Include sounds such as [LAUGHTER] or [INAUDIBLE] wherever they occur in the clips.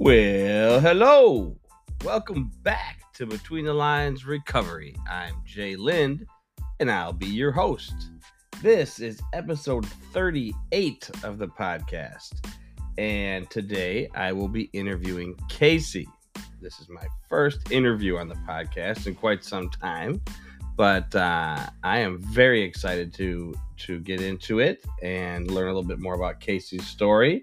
Well, hello. Welcome back to Between the Lines Recovery. I'm Jay Lind, and I'll be your host. This is episode 38 of the podcast. And today I will be interviewing Kacey. This is my first interview on the podcast in quite some time, but uh, I am very excited to to get into it and learn a little bit more about Kacey's story.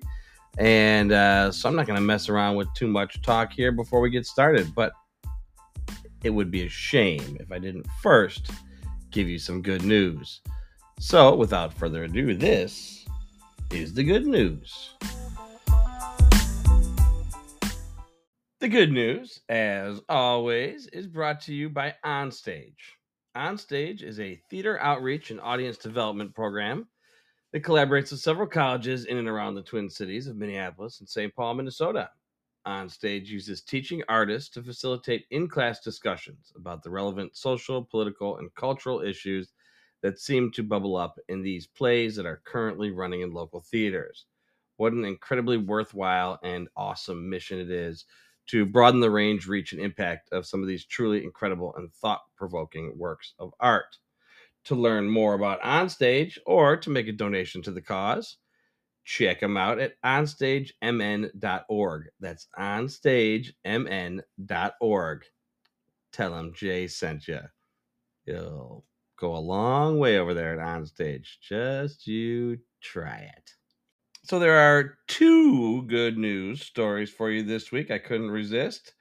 And uh, so I'm not going to mess around with too much talk here before we get started, but it would be a shame if I didn't first give you some good news. So, without further ado, this is the good news. The good news, as always, is brought to you by OnStage. OnStage is a theater outreach and audience development program that collaborates with several colleges in and around the Twin Cities of Minneapolis and St. Paul, Minnesota. OnStage uses teaching artists to facilitate in class discussions about the relevant social, political, and cultural issues that seem to bubble up in these plays that are currently running in local theaters. What an incredibly worthwhile and awesome mission it is to broaden the range, reach, and impact of some of these truly incredible and thought provoking works of art. To learn more about OnStage or to make a donation to the cause, check them out at onstagemn.org. That's onstagemn.org. Tell them Jay sent you. You'll go a long way over there at OnStage. Just you try it. So there are two good news stories for you this week. I couldn't resist.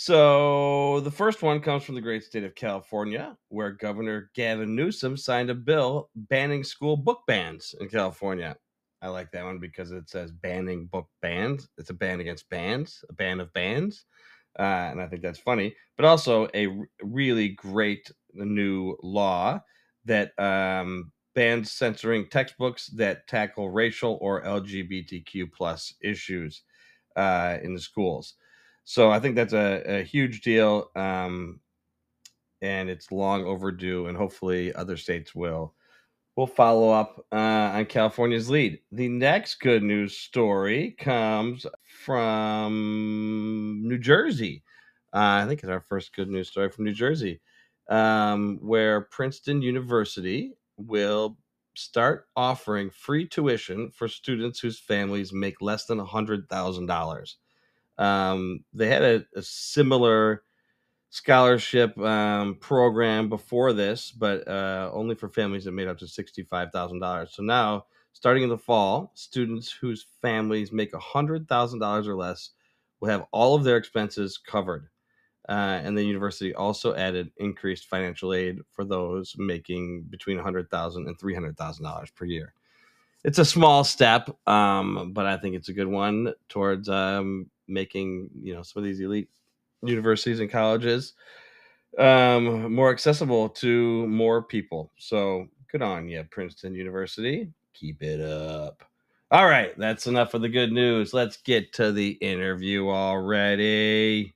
So the first one comes from the great state of California, where Governor Gavin Newsom signed a bill banning school book bans in California. I like that one because it says banning book bans. It's a ban against bans, a ban of bans. Uh, and I think that's funny, but also a r- really great new law that um, bans censoring textbooks that tackle racial or LGBTQ plus issues uh, in the schools. So I think that's a, a huge deal, um, and it's long overdue, and hopefully other states will will follow up uh, on California's lead. The next good news story comes from New Jersey. Uh, I think it's our first good news story from New Jersey, um, where Princeton University will start offering free tuition for students whose families make less than $100,000. Um, they had a, a similar scholarship um, program before this, but uh, only for families that made up to $65,000. So now, starting in the fall, students whose families make $100,000 or less will have all of their expenses covered. Uh, and the university also added increased financial aid for those making between $100,000 and $300,000 per year. It's a small step, um, but I think it's a good one towards um, making you know some of these elite universities and colleges um, more accessible to more people. So good on you, Princeton University. Keep it up. All right, that's enough of the good news. Let's get to the interview already.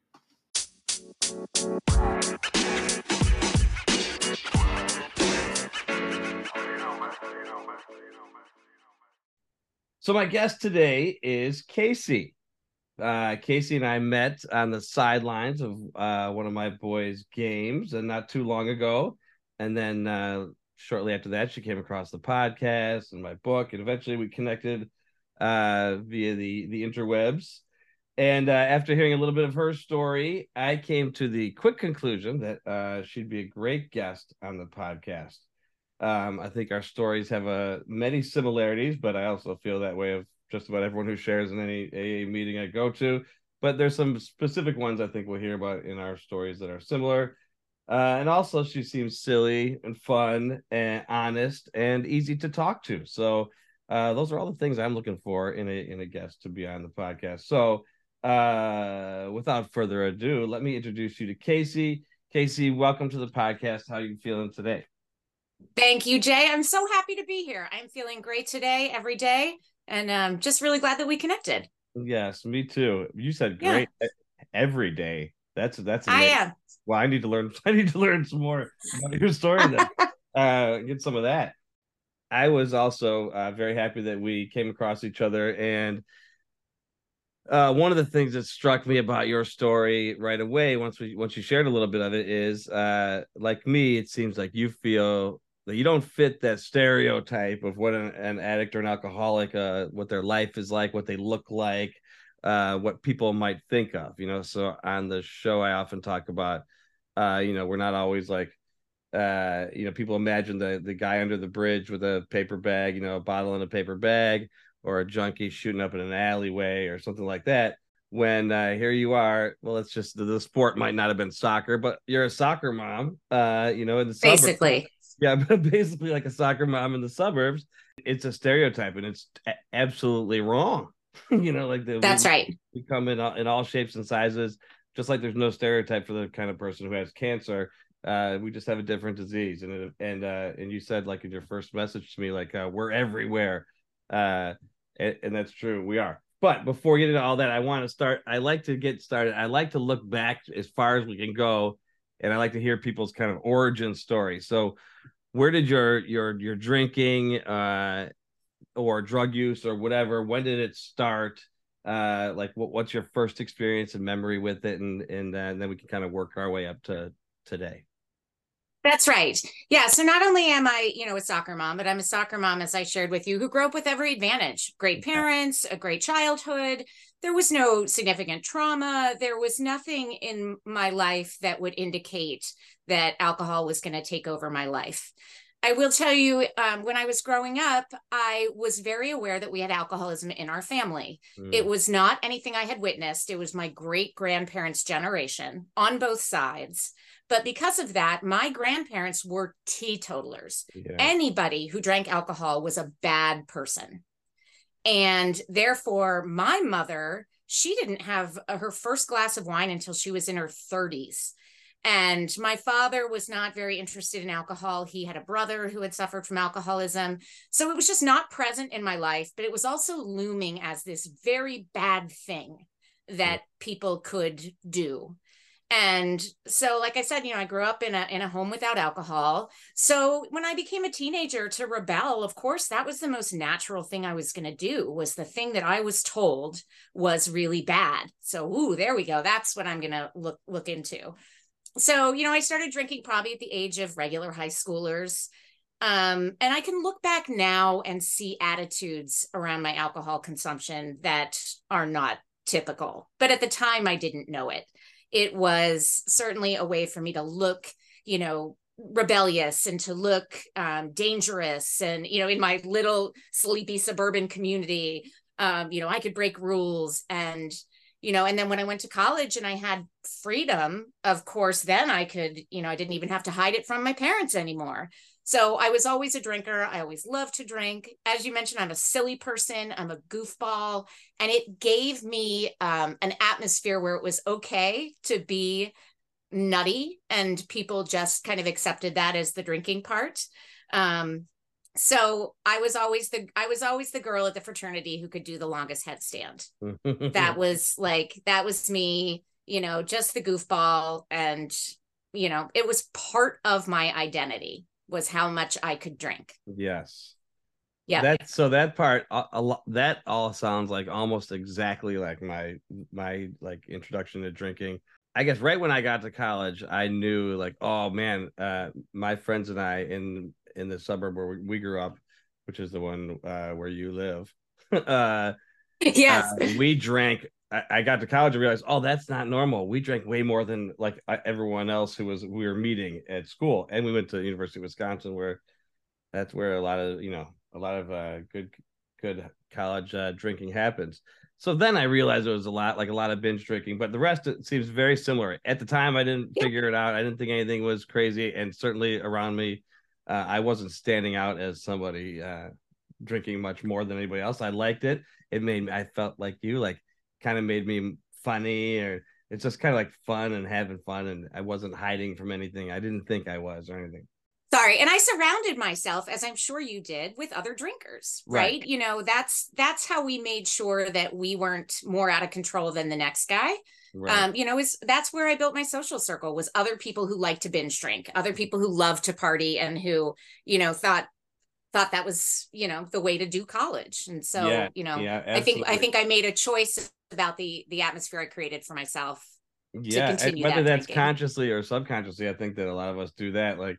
So, my guest today is Kacey. Uh, Kacey and I met on the sidelines of uh, one of my boys' games, and not too long ago. And then uh, shortly after that, she came across the podcast and my book, and eventually we connected uh, via the the interwebs. And uh, after hearing a little bit of her story, I came to the quick conclusion that uh, she'd be a great guest on the podcast. Um, I think our stories have uh, many similarities, but I also feel that way of just about everyone who shares in any AA meeting I go to. But there's some specific ones I think we'll hear about in our stories that are similar. Uh, and also, she seems silly and fun and honest and easy to talk to. So uh, those are all the things I'm looking for in a in a guest to be on the podcast. So uh, without further ado, let me introduce you to Kacey. Kacey, welcome to the podcast. How are you feeling today? Thank you, Jay. I'm so happy to be here. I'm feeling great today, every day, and um, just really glad that we connected. Yes, me too. You said great yeah. every day. That's that's. Amazing. I am. Well, I need to learn. [LAUGHS] I need to learn some more about your story. Then [LAUGHS] uh, get some of that. I was also uh, very happy that we came across each other, and uh, one of the things that struck me about your story right away, once we once you shared a little bit of it, is uh, like me, it seems like you feel you don't fit that stereotype of what an, an addict or an alcoholic, uh, what their life is like, what they look like, uh, what people might think of. You know, so on the show, I often talk about, uh, you know, we're not always like uh you know people imagine the the guy under the bridge with a paper bag you know a bottle in a paper bag or a junkie shooting up in an alleyway or something like that when uh, here you are well it's just the, the, sport might not have been soccer but you're a soccer mom uh you know in the suburbs. Basically [LAUGHS] but basically like a soccer mom in the suburbs it's a stereotype and it's absolutely wrong [LAUGHS] you know like the, that's we, right we come in all, in all shapes and sizes just like there's no stereotype for the kind of person who has cancer uh, we just have a different disease and and uh, and you said like in your first message to me like uh, we're everywhere uh, and, and that's true. We are. But before we get into all that, I want to start. I like to get started. I like to look back as far as we can go, and I like to hear people's kind of origin story. So, where did your your your drinking uh, or drug use or whatever? When did it start? Uh, like what, what's your first experience and memory with it, and and, uh, and then we can kind of work our way up to today. That's right. Yeah. So not only am I, you know, a soccer mom, but I'm a soccer mom, as I shared with you, who grew up with every advantage great parents, a great childhood. There was no significant trauma. There was nothing in my life that would indicate that alcohol was going to take over my life. I will tell you, um, when I was growing up, I was very aware that we had alcoholism in our family. Mm. It was not anything I had witnessed, it was my great grandparents' generation on both sides. But because of that, my grandparents were teetotalers. Yeah. Anybody who drank alcohol was a bad person. And therefore, my mother, she didn't have uh, her first glass of wine until she was in her 30s. And my father was not very interested in alcohol. He had a brother who had suffered from alcoholism. So it was just not present in my life, but it was also looming as this very bad thing that people could do and so like i said you know i grew up in a in a home without alcohol. So when i became a teenager to rebel of course that was the most natural thing i was going to do was the thing that i was told was really bad. So ooh there we go. That's what i'm going to look look into. So you know i started drinking probably at the age of regular high schoolers. Um, and i can look back now and see attitudes around my alcohol consumption that are not typical but at the time i didn't know it it was certainly a way for me to look, you know, rebellious and to look um, dangerous. And, you know, in my little sleepy suburban community, um, you know, I could break rules and, you know, and then when I went to college and I had freedom, of course, then I could, you know, I didn't even have to hide it from my parents anymore. So I was always a drinker. I always loved to drink. As you mentioned, I'm a silly person. I'm a goofball. And it gave me um, an atmosphere where it was okay to be nutty and people just kind of accepted that as the drinking part. Um, so I was always the I was always the girl at the fraternity who could do the longest headstand. that [LAUGHS] was like that was me, you know, just the goofball and you know, it was part of my identity was how much I could drink. Yes. Yeah. That so that part a, a, that all sounds like almost exactly like my my like introduction to drinking. I guess right when I got to college, I knew like, oh man, uh, my friends and I in in the suburb where we, grew up, which is the one uh, where you live. [LAUGHS] uh, yes, uh, we drank I, got to college and realized, oh, that's not normal. We drank way more than like everyone else who was we were meeting at school, and we went to the University of Wisconsin, where that's where a lot of you know a lot of uh, good good college uh, drinking happens. So then I realized it was a lot like a lot of binge drinking, but the rest it seems very similar. At the time, I didn't yeah. figure it out. I didn't think anything was crazy, and certainly around me, uh, I wasn't standing out as somebody uh, drinking much more than anybody else. I liked it. It made me. I felt like you, like kind of made me funny or it's just kind of like fun and having fun and I wasn't hiding from anything. I didn't think I was or anything. Sorry. And I surrounded myself as I'm sure you did with other drinkers, right? right? You know, that's that's how we made sure that we weren't more out of control than the next guy. Right. Um, you know, is that's where I built my social circle was other people who like to binge drink, other people who love to party and who, you know, thought thought that was you know the way to do college and so Yeah, you know yeah, i think i think i made a choice about the the atmosphere i created for myself Yeah, whether that that's drinking. consciously or subconsciously, I think that a lot of us do that. Like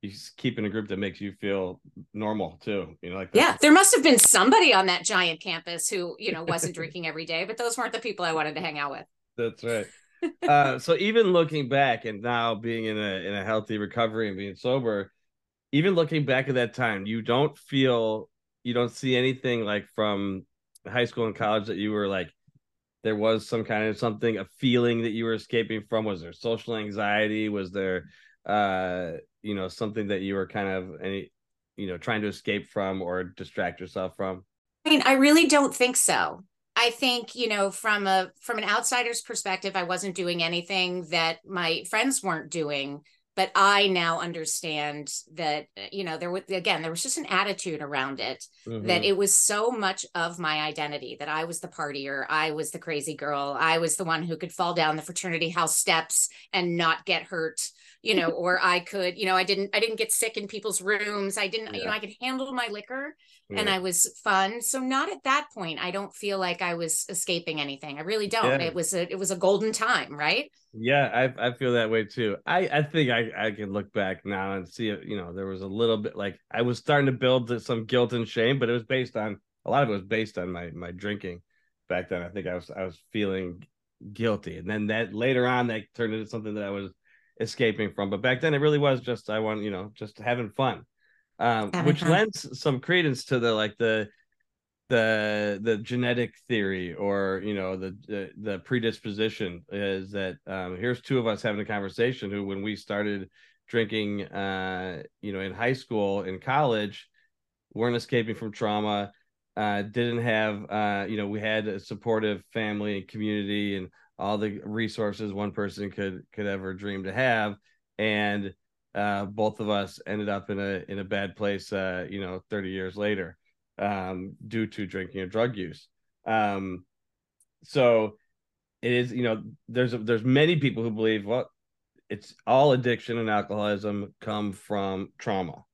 you keep in a group that makes you feel normal too. You know, like yeah there must have been somebody on that giant campus who you know wasn't drinking every day but those weren't the people i wanted to hang out with That's right. [LAUGHS] uh, so even looking back and now being in a in a healthy recovery and being sober, even looking back at that time, you don't feel you don't see anything like from high school and college that you were like there was some kind of something a feeling that you were escaping from was there social anxiety was there uh you know something that you were kind of any you know trying to escape from or distract yourself from I mean, I really don't think so. I think, you know, from a from an outsider's perspective, I wasn't doing anything that my friends weren't doing, but I now understand that, you know, there was again, there was just an attitude around it Mhm. that it was so much of my identity that I was the partier, I was the crazy girl, I was the one who could fall down the fraternity house steps and not get hurt, you know, or I could, you know, I didn't I didn't get sick in people's rooms. I didn't, you know, I could handle my liquor and I was fun. So not at that point. I don't feel like I was escaping anything. I really don't. Yeah. It was a it was a golden time, right? Yeah, I I feel that way too. I I think I I can look back now and see. You know, there was a little bit like I was starting to build some guilt and shame, but it was based on a lot of it was based on my my drinking back then. I think I was I was feeling guilty, and then that later on that turned into something that I was escaping from. But back then it really was just I want you know just having fun, um, Having which fun. lends some credence to the like the the the genetic theory or you know the the, the predisposition is that um, here's two of us having a conversation who when we started drinking uh you know in high school in college weren't escaping from trauma uh didn't have uh you know we had a supportive family and community and all the resources one person could could ever dream to have and uh both of us ended up in a in a bad place uh you know 30 years later um, due to drinking or drug use. Um, so it is, you know, there's there's many people who believe well, it's all addiction and alcoholism come from trauma,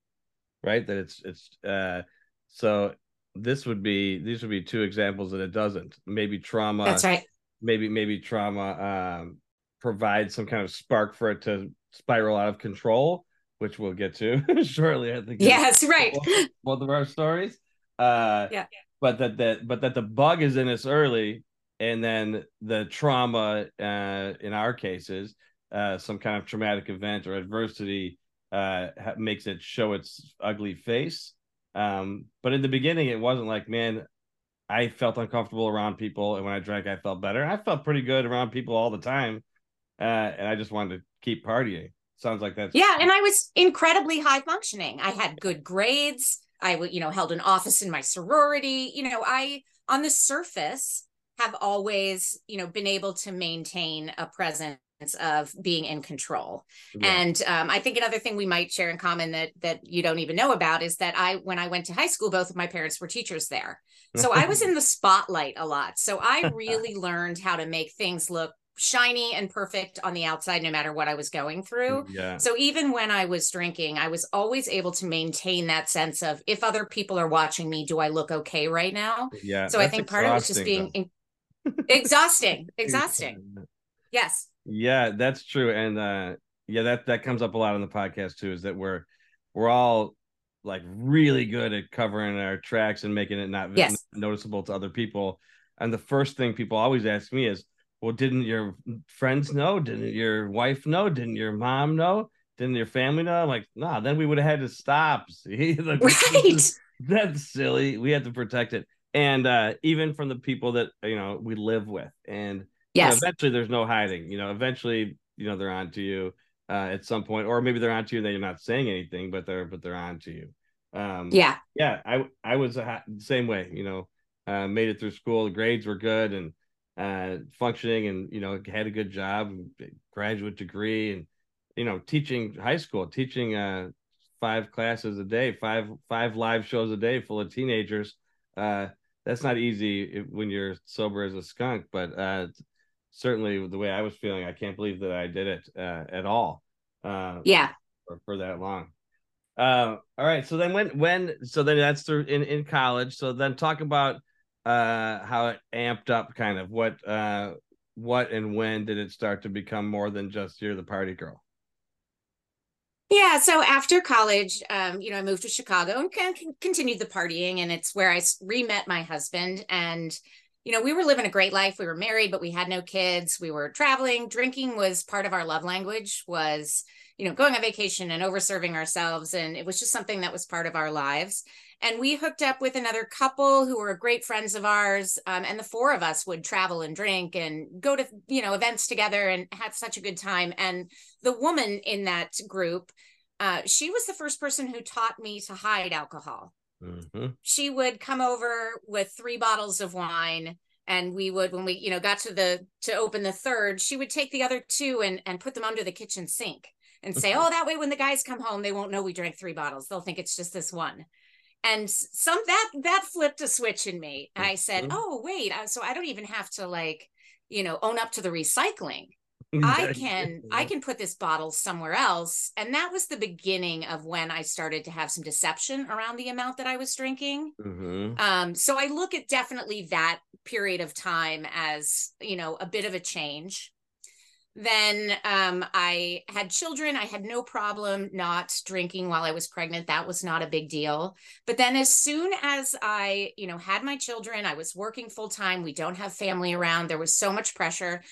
right? That it's it's uh, so this would be these would be two examples that it doesn't. Maybe trauma. That's right. Maybe maybe trauma um, provides some kind of spark for it to spiral out of control, which we'll get to [LAUGHS] shortly. I think. Yes, right. both of our stories. Uh, Yeah. But that that but that the bug is in us early, and then the trauma, uh, in our cases, uh, some kind of traumatic event or adversity, uh, makes it show its ugly face. Um, but in the beginning, it wasn't like, man, I felt uncomfortable around people, and when I drank, I felt better. I felt pretty good around people all the time, uh, and I just wanted to keep partying. Sounds like that's Yeah, and I was incredibly high functioning. I had good grades. I you know, held an office in my sorority. You know, I on the surface have always, you know, been able to maintain a presence of being in control. Yeah. And um, I think another thing we might share in common that that you don't even know about is that I, when I went to high school, both of my parents were teachers there, so I was [LAUGHS] in the spotlight a lot. So I [LAUGHS] really learned how to make things look shiny and perfect on the outside, no matter what I was going through. yeah. So even when I was drinking, I was always able to maintain that sense of if other people are watching me, do I look okay right now? Yeah. So I think part of it was just being in- exhausting, [LAUGHS] exhausting. Yes. Yeah, that's true. And uh yeah, that that comes up a lot on the podcast too, is that we're we're all like really good at covering our tracks and making it not Yes. noticeable to other people. And the first thing people always ask me is, well, didn't your friends know? Didn't your wife know? Didn't your mom know? Didn't your family know? I'm like, nah, then we would have had to stop. [LAUGHS] See, Like, Right. [LAUGHS] that's silly. We had to protect it. And uh even from the people that you know we live with. And you know, eventually there's no hiding. You know, eventually, you know, they're on to you uh at some point, or maybe they're on to you and then you're not saying anything, but they're but they're on to you. Um Yeah. yeah, I I was the same way, you know, uh made it through school, the grades were good and uh functioning and you know, had a good job, graduate degree and you know, teaching high school, teaching uh five classes a day, five five live shows a day full of teenagers. Uh that's not easy when you're sober as a skunk, but uh certainly the way I was feeling, I can't believe that I did it uh, at all uh, Yeah. for, for that long. Uh, all right. So then when when so then that's through in in college. So then talk about uh how it amped up kind of what uh what and when did it start to become more than just you're the party girl yeah so after college um you know i moved to chicago and continued the partying and it's where i re-met my husband and you know we were living a great life. We were married but we had no kids. We were traveling. Drinking was part of our love language was you know going on vacation and over serving ourselves and it was just something that was part of our lives. And we hooked up with another couple who were great friends of ours um, and the four of us would travel and drink and go to you know events together and had such a good time. And the woman in that group uh, she was the first person who taught me to hide alcohol mm-hmm. she would come over with three bottles of wine and we would when we you know got to the to open the third she would take the other two and and put them under the kitchen sink and say oh that way when the guys come home they won't know we drank three bottles. They'll think it's just this one. And some that that flipped a switch in me. And i said mm-hmm. oh wait so i don't even have to like you know own up to the recycling i can i can put this bottle somewhere else and that was the beginning of when i started to have some deception around the amount that i was drinking mm-hmm. um, so i look at definitely that period of time as you know a bit of a change then um, I had children. I had no problem not drinking while I was pregnant. That was not a big deal. But then, as soon as I, you know, had my children, I was working full time. We don't have family around. There was so much pressure.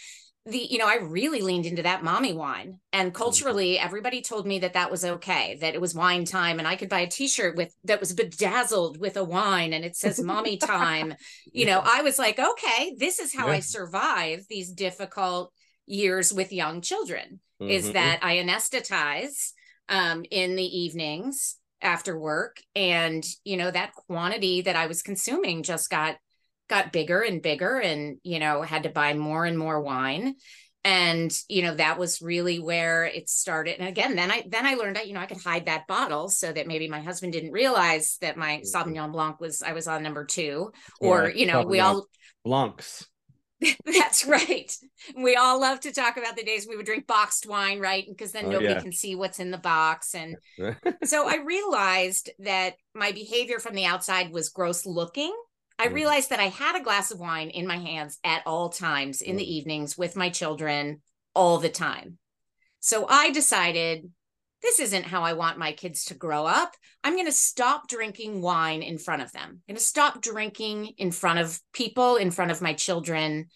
The, you know, I really leaned into that mommy wine, and mm-hmm. culturally, everybody told me that that was okay, that it was wine time, and I could buy a T-shirt with that was bedazzled with a wine, and it says "mommy [LAUGHS] time." you know, I was like, okay, this is how yeah. I survive these difficult years with young children mm-hmm. is that I anesthetize um, in the evenings after work and you know that quantity that I was consuming just got got bigger and bigger and you know had to buy more and more wine and you know that was really where it started and again then i then i learned that you know i could hide that bottle so that maybe my husband didn't realize that my mm-hmm. sauvignon blanc was i was on number two or you know we all blancs [LAUGHS] That's right. We all love to talk about the days we would drink boxed wine, right? Because then oh, nobody yeah. can see what's in the box. And [LAUGHS] so I realized that my behavior from the outside was gross looking. I mm. realized that I had a glass of wine in my hands at all times in mm. the evenings with my children all the time. So I decided this isn't how I want my kids to grow up. I'm going to stop drinking wine in front of them. I'm going to stop drinking in front of people, in front of my children.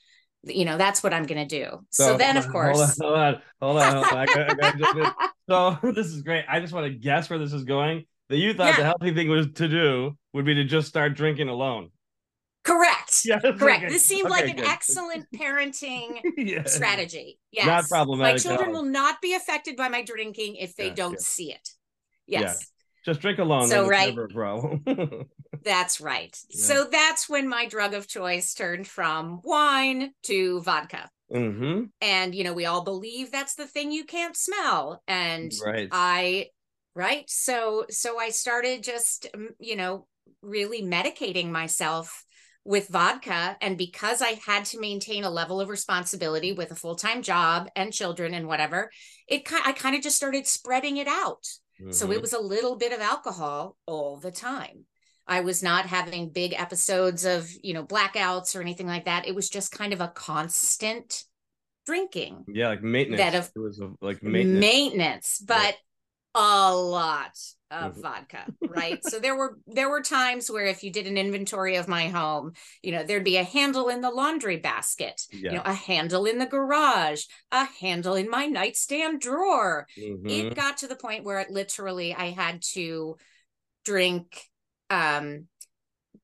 You know, that's what I'm going to do. So, so then, of [LAUGHS] course, hold on, hold on, hold on. I got, I got [LAUGHS] so [LAUGHS] this is great. I just want to guess where this is going. That you thought yeah. the healthy thing was to do would be to just start drinking alone. Correct. [LAUGHS] Yes, Correct. Okay. This seemed okay, like an good. excellent [LAUGHS] parenting [LAUGHS] yeah. strategy. Yes. Not problematic. My children will not be affected by my drinking if they don't see it. Yes. Yeah. Just drink alone. So right. problem. that's right. So that's when my drug of choice turned from wine to vodka. Mm-hmm. And you know, we all believe that's the thing you can't smell. And right. I right. So so I started just you know really medicating myself with vodka and because i had to maintain a level of responsibility with a full-time job and children and whatever it i kind of just started spreading it out mm-hmm. so it mm-hmm. was a little bit of alcohol all the time i was not having big episodes of you know blackouts or anything like that it was just kind of a constant drinking yeah like maintenance that of, it was a, like maintenance, maintenance but. A lot of mm-hmm. vodka right so there were there were times where if you did an inventory of my home you know there'd be a handle in the laundry basket yeah. you know a handle in the garage a handle in my nightstand drawer mm-hmm. it got to the point where it literally i had to drink um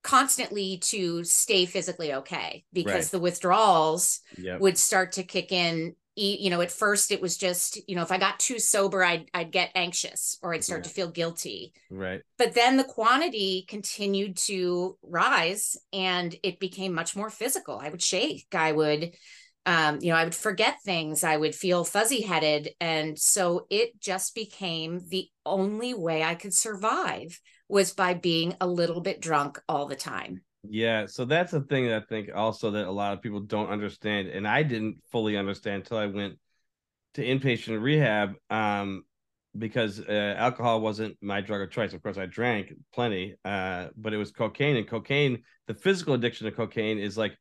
constantly to stay physically okay because right. the withdrawals yep. would start to kick in you know at first it was just you know if i got too sober i'd i'd get anxious or i'd start yeah. to feel guilty. Right. But then the quantity continued to rise and it became much more physical. I would shake i would um, you know i would forget things i would feel fuzzy headed and so it just became the only way i could survive was by being a little bit drunk all the time yeah, so that's the thing that I think also that a lot of people don't understand, and I didn't fully understand until I went to inpatient rehab. Um, because uh, alcohol wasn't my drug of choice. Of course, I drank plenty, uh, but it was cocaine. And cocaine, the physical addiction to cocaine is like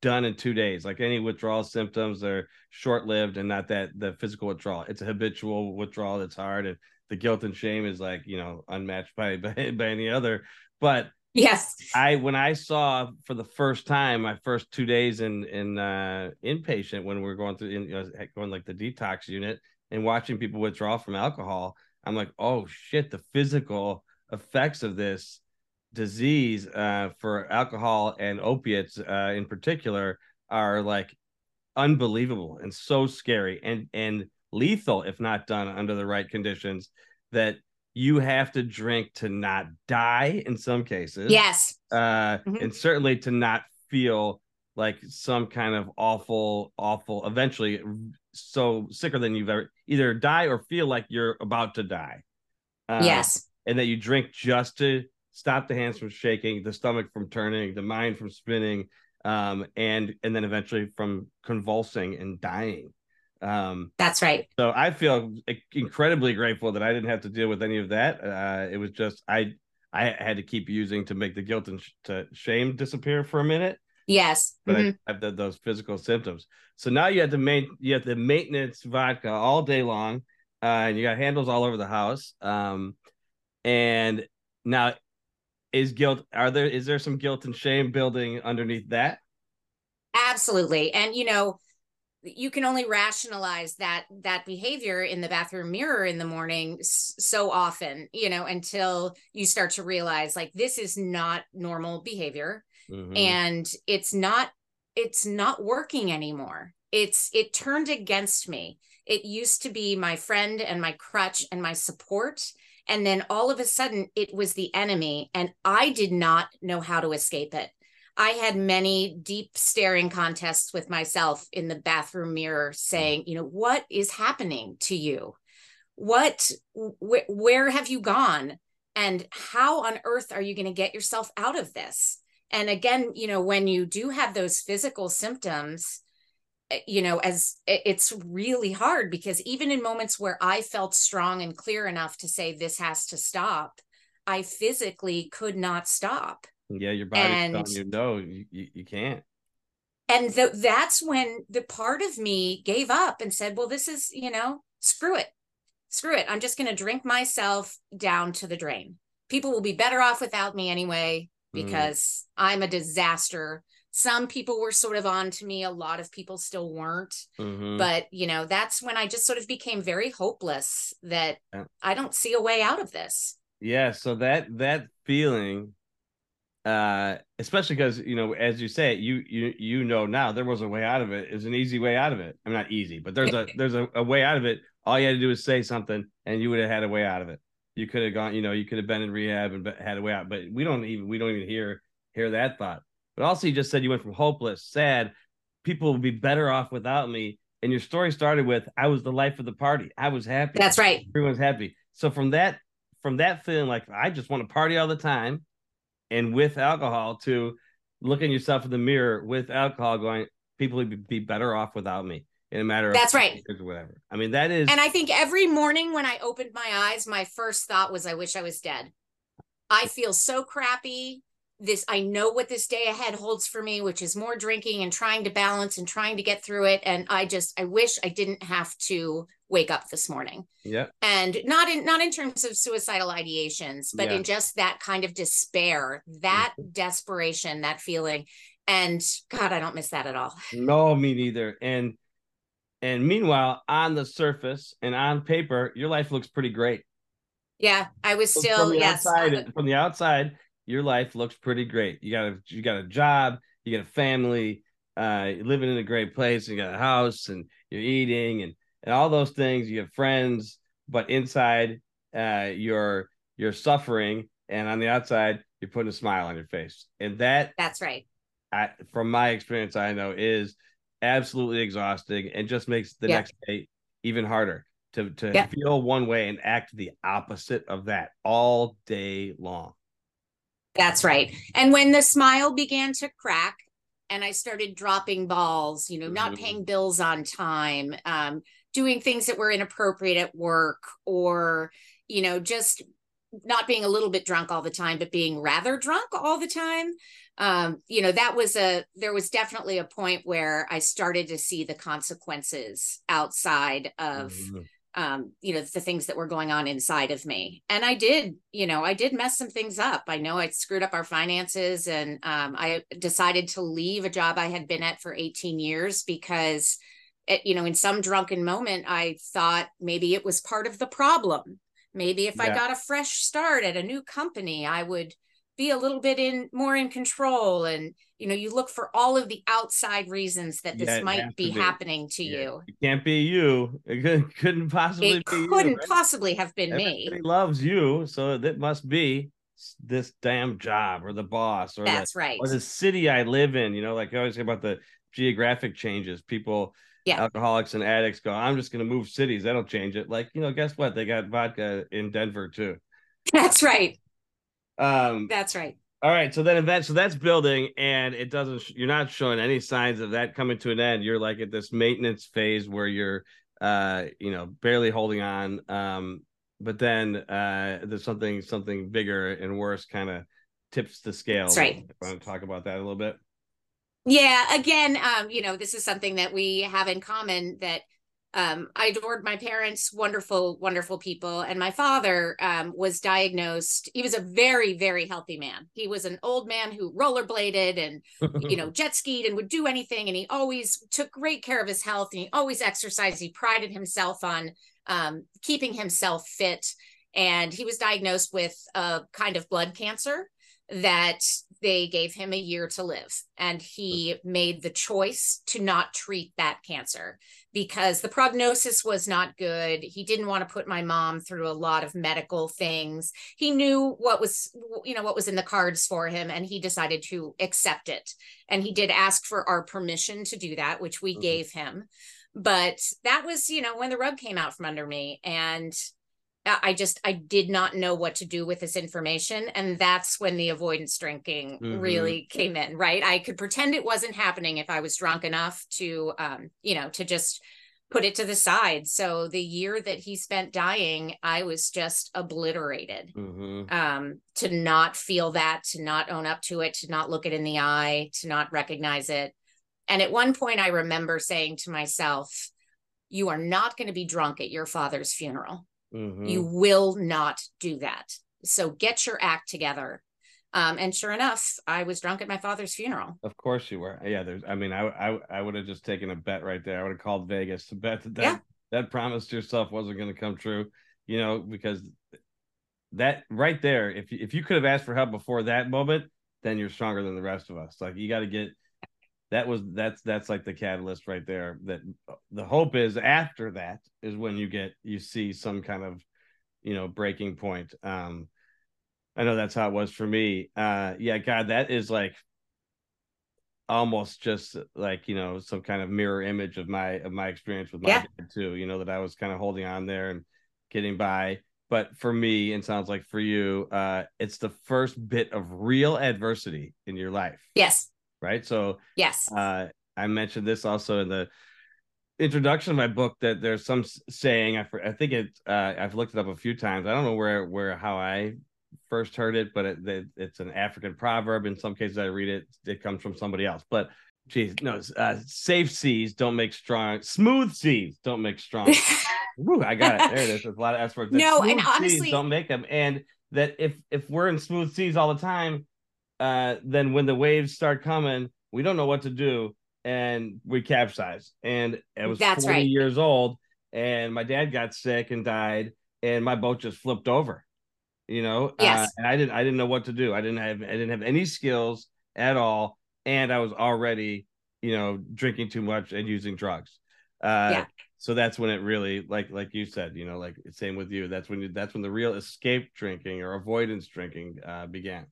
done in two days. Like any withdrawal symptoms, are short lived and not that the physical withdrawal. It's a habitual withdrawal that's hard. And the guilt and shame is like, you know, unmatched by, [LAUGHS] by, by any other. But yes, I, when I saw for the first time, my first two days in, in, uh, inpatient, when we are going through, in, you know, going like the detox unit and watching people withdraw from alcohol, I'm like, oh shit, the physical effects of this disease uh, for alcohol and opiates uh, in particular are like unbelievable and so scary and and lethal if not done under the right conditions that you have to drink to not die in some cases yes uh, mm-hmm. and certainly to not feel like some kind of awful awful eventually so sicker than you've ever either die or feel like you're about to die uh, yes and that you drink just to stop the hands from shaking, the stomach from turning, the mind from spinning, um, and and then eventually from convulsing and dying. Um, That's right. So I feel incredibly grateful that I didn't have to deal with any of that. Uh, it was just I I had to keep using to make the guilt and sh- to shame disappear for a minute. Yes, but mm-hmm. I have the, those physical symptoms. So now you have to main you have the maintenance vodka all day long, uh, and you got handles all over the house. Um, and now is guilt are there is there some guilt and shame building underneath that absolutely and you know you can only rationalize that that behavior in the bathroom mirror in the morning so often you know until you start to realize like this is not normal behavior mm-hmm. and it's not it's not working anymore it's it turned against me it used to be my friend and my crutch and my support and then all of a sudden, it was the enemy, and I did not know how to escape it. I had many deep staring contests with myself in the bathroom mirror saying, you know, what is happening to you? What, wh- where have you gone? And how on earth are you going to get yourself out of this? And again, you know, when you do have those physical symptoms, Eh, you know as it's really hard because even in moments where i felt strong and clear enough to say this has to stop i physically could not stop yeah your body's and, telling you no you, you, can't and th- that's when the part of me gave up and said well this is you know screw it screw it i'm just going to drink myself down to the drain people will be better off without me anyway mm. because mm. i'm a disaster some people were sort of on to me a lot of people still weren't mm-hmm. but you know that's when i just sort of became very hopeless that yeah. i don't see a way out of this yeah so that that feeling uh especially because you know as you say you you you know now there was a way out of it. it is an easy way out of it i'm not easy but there's a [LAUGHS] there's a, a way out of it all you had to do is say something and you would have had a way out of it you could have gone you know you could have been in rehab and had a way out but we don't even we don't even hear hear that thought but also, you just said you went from hopeless, sad, people would be better off without me. And your story started with, I was the life of the party. I was happy. That's right. Everyone's happy. So from that, from that feeling like I just want to party all the time and with alcohol to looking yourself in the mirror with alcohol going, people would be better off without me in a matter of that's right. whatever. I mean that is and i think every morning when i opened my eyes my first thought was i wish i was dead. I feel so crappy. This i know what this day ahead holds for me which is more drinking and trying to balance and trying to get through it. And i just i wish i didn't have to wake up this morning yeah and not in not in terms of suicidal ideations but yeah. in just that kind of despair that mm-hmm. desperation that feeling and god i don't miss that at all no me neither and and meanwhile on the surface and on paper your life looks pretty great yeah i was still from yes outside, from the outside your life looks pretty great. You got a you got a job, you got a family, uh, you're living in a great place, you got a house, and you're eating and and all those things. You have friends, but inside, uh, you're you're suffering, and on the outside, you're putting a smile on your face, and that that's right. I, from my experience, I know is absolutely exhausting and just makes the next day even harder to to feel one way and act the opposite of that all day long. That's right. And when the smile began to crack and I started dropping balls, you know, mm-hmm. not paying bills on time, um, doing things that were inappropriate at work or you know just not being a little bit drunk all the time but being rather drunk all the time. Um you know that was a there was definitely a point where i started to see the consequences outside of mm-hmm. um you know the things that were going on inside of me. And i did you know i did mess some things up. I know i screwed up our finances and um i decided to leave a job i had been at for 18 years because it, you know, in some drunken moment, I thought maybe it was part of the problem. Maybe if yeah. I got a fresh start at a new company, I would be a little bit in more in control. And you know, you look for all of the outside reasons that this yeah, might be, be, happening to yeah. you. It can't be you. It couldn't possibly. It couldn't you, right? possibly have been Everybody me. loves you, so it must be this damn job or the boss or that's the, right or the city I live in. You know, like I always say about the geographic changes. People yeah. alcoholics and addicts go, I'm just going to move cities. That'll change it. Like, you know, guess what? They got vodka in Denver too. That's right. Um, that's right. All right. So then event, so that's building and it doesn't, you're not showing any signs of that coming to an end. You're like at this maintenance phase where you're, uh, you know, barely holding on. Um, but then uh, there's something, something bigger and worse kind of tips the scale. That's right. I want to talk about that a little bit. Yeah, again, um, you know, this is something that we have in common that um, I adored my parents, wonderful, wonderful people. And my father um, was diagnosed. He was a very, very healthy man. He was an old man who rollerbladed and, you know, [LAUGHS] jet skied and would do anything. And he always took great care of his health and he always exercised. He prided himself on um, keeping himself fit. And he was diagnosed with a kind of blood cancer that they gave him a year to live and he made the choice to not treat that cancer because the prognosis was not good. He didn't want to put my mom through a lot of medical things. He knew what was you know what was in the cards for him and he decided to accept it. And he did ask for our permission to do that which we mm-hmm. gave him. But that was you know when the rug came out from under me and I just I did not know what to do with this information and that's when the avoidance drinking mm-hmm. really came in right? I could pretend it wasn't happening if I was drunk enough to um you know to just put it to the side. So the year that he spent dying I was just obliterated. Mm-hmm. um to not feel that to not own up to it to not look it in the eye to not recognize it. And at one point I remember saying to myself you are not going to be drunk at your father's funeral Mm-hmm. You will not do that. So get your act together. Um, and sure enough, I was drunk at my father's funeral. Of course you were. Yeah, there's. I mean, I I, I would have just taken a bet right there. I would have called Vegas to bet that that, yeah. that promise to yourself wasn't going to come true. You know, because that right there, if if you could have asked for help before that moment, then you're stronger than the rest of us. Like you got to get that was that's that's like the catalyst right there that the hope is after that is when you get you see some kind of you know breaking point. Um i know that's how it was for me. Uh yeah god that is like almost just like you know some kind of mirror image of my of my experience with my yeah. dad too you know that i was kind of holding on there and getting by. But for me and sounds like for you uh it's the first bit of real adversity in your life. Yes right? So yes, uh, I mentioned this also in the introduction of my book that there's some saying I, I think it uh, I've looked it up a few times. I don't know where where how I first heard it, but it, it's an African proverb. In some cases, I read it; it comes from somebody else. But geez, no, uh, safe seas don't make strong. Smooth seas don't make strong. [LAUGHS] Woo, I got it. There it is. There's a lot of S words. No, and honestly, don't make them. And that if if we're in smooth seas all the time, uh, then when the waves start coming, we don't know what to do, and we capsize. And I was That's 40 right. years old, and my dad got sick and died, and my boat just flipped over. You know, uh, yes. Uh, and I didn't, I didn't know what to do. I didn't have, I didn't have any skills at all, and I was already, you know, drinking too much and using drugs. Uh, yeah. So that's when it really, like, like you said, you know, like same with you. That's when you, that's when the real escape drinking or avoidance drinking uh, began.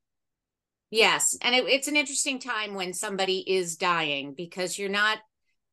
Yes, and it, it's an interesting time when somebody is dying because you're not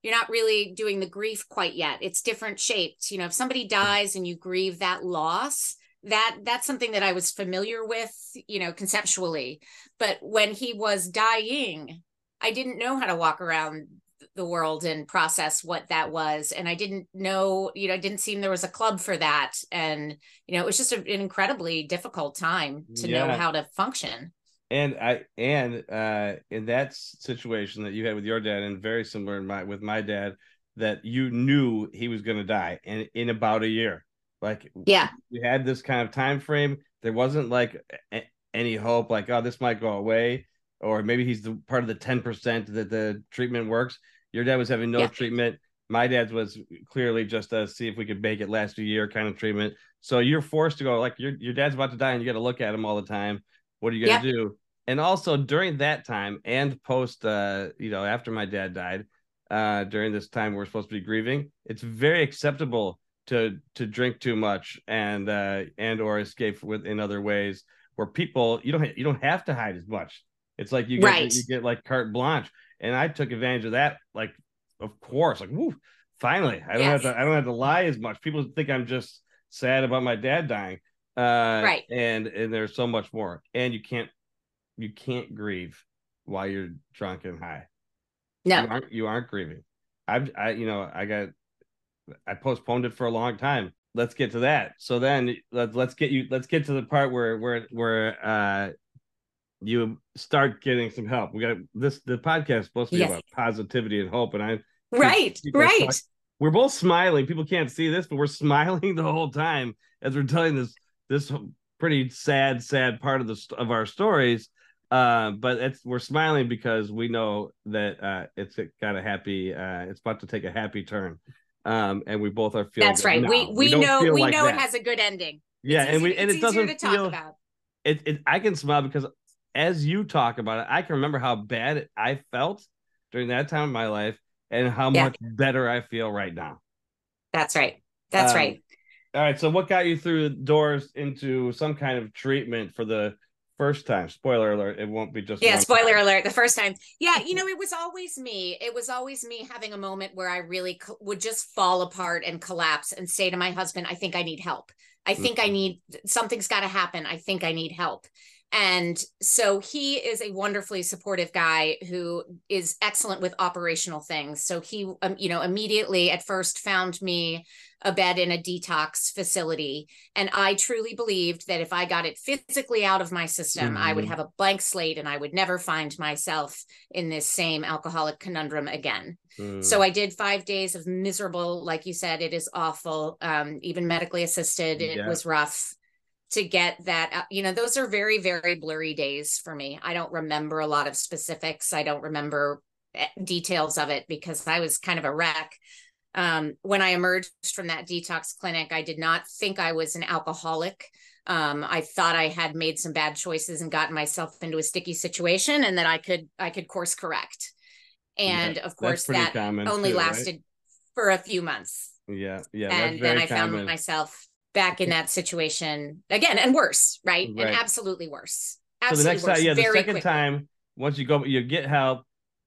you're not really doing the grief quite yet. It's different shapes. You know, if somebody hmm. dies and you grieve that loss, that that's something that I was familiar with, you know, conceptually. But when he was dying, I didn't know how to walk around the world and process what that was and i didn't know you know it didn't seem there was a club for that and you know it was just a, an incredibly difficult time to yeah. know how to function and i and uh in that situation that you had with your dad and very similar in my with my dad that you knew he was going to die in in about a year like yeah we had this kind of time frame there wasn't like a, any hope like oh this might go away or maybe he's the part of the 10% that the treatment works. Your dad was having no yeah. treatment. My dad's was clearly just to see if we could make it last a year kind of treatment. So you're forced to go like your your dad's about to die and you got to look at him all the time. What are you gonna yeah. do? And also during that time and post uh, you know, after my dad died, uh, during this time we're supposed to be grieving, it's very acceptable to to drink too much and uh and or escape with in other ways where people you don't you don't have to hide as much it's like you get right. you get like carte blanche, and I took advantage of that. Like, of course, like, woo, finally, I don't yes. have to I don't have to lie as much. People think I'm just sad about my dad dying, uh, right? And and there's so much more, and you can't you can't grieve while you're drunk and high. No, you aren't, you aren't grieving. I've I you know I got I postponed it for a long time. Let's get to that. So then let's let's get you let's get to the part where where where uh you start getting some help. We got this the podcast supposed to be yes. about positivity and hope, and I right, right. Talk, we're both smiling. People can't see this, but we're [LAUGHS] smiling the whole time as we're telling this this pretty sad, sad part of the of our stories. Uh, but it's we're smiling because we know that uh, it's got a happy. Uh, it's about to take a happy turn. Um, and we both are feeling. That's right. We we, we know we like know that. it has a good ending. Yeah, it's and easy, we and it doesn't feel. It, it I can smile because as you talk about it, I can remember how bad I felt during that time of my life and how yeah. much better I feel right now. That's right. That's um, right. All right. So, what got you through the doors into some kind of treatment for the first time? Spoiler alert, it won't be just Yeah, spoiler time. alert, the first time. Yeah, [LAUGHS] you know, it was always me. It was always me having a moment where I really co- would just fall apart and collapse and say to my husband, I think I need help. I think mm-hmm. I need something's got to happen. I think I need help. And so he is a wonderfully supportive guy who is excellent with operational things. So he, um, you know, immediately at first found me a bed in a detox facility. And I truly believed that if I got it physically out of my system, mm-hmm. I would mm-hmm. have a blank slate and I would never find myself in this same alcoholic conundrum again. Mm. So I did five days of miserable, like you said, it is awful. Um, even medically assisted, it yeah. was rough to get that you know those are very very blurry days for me. I don't remember a lot of specifics. I don't remember eh, details of it because i was kind of a wreck. Um, when i emerged from that detox clinic i did not think i was an alcoholic. Um, i thought i had made some bad choices and gotten myself into a sticky situation and that i could i could course correct. And yeah, of course that only too, lasted right? for a few months. Yeah yeah and then i common. found myself back in that situation again and worse, right? right. And absolutely worse. Absolutely so the next worse, time, yeah, the second quickly. time, once you go, you get help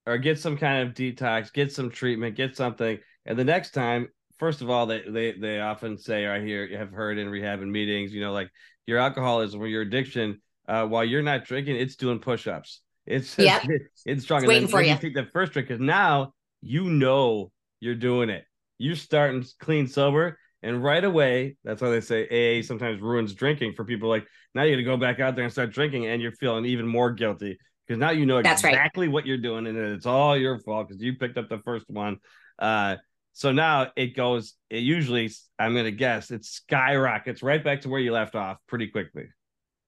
or get some kind of detox, get some treatment, get something, and the next time, first of all, they they they often say, I hear, have heard in rehab and meetings, you know, like your alcoholism or your addiction, uh, while you're not drinking, it's doing push-ups. It's yep. [LAUGHS] it's strong. It's waiting for you. you take the first drink because now you know you're doing it. You're starting clean sober and right away, that's why they say AA sometimes ruins drinking for people. Like now you got to go back out there and start drinking, and you're feeling even more guilty because now you know exactly right. what you're doing, and it's all your fault because you picked up the first one. Uh, so now it goes. It usually, I'm gonna guess, it skyrockets right back to where you left off pretty quickly.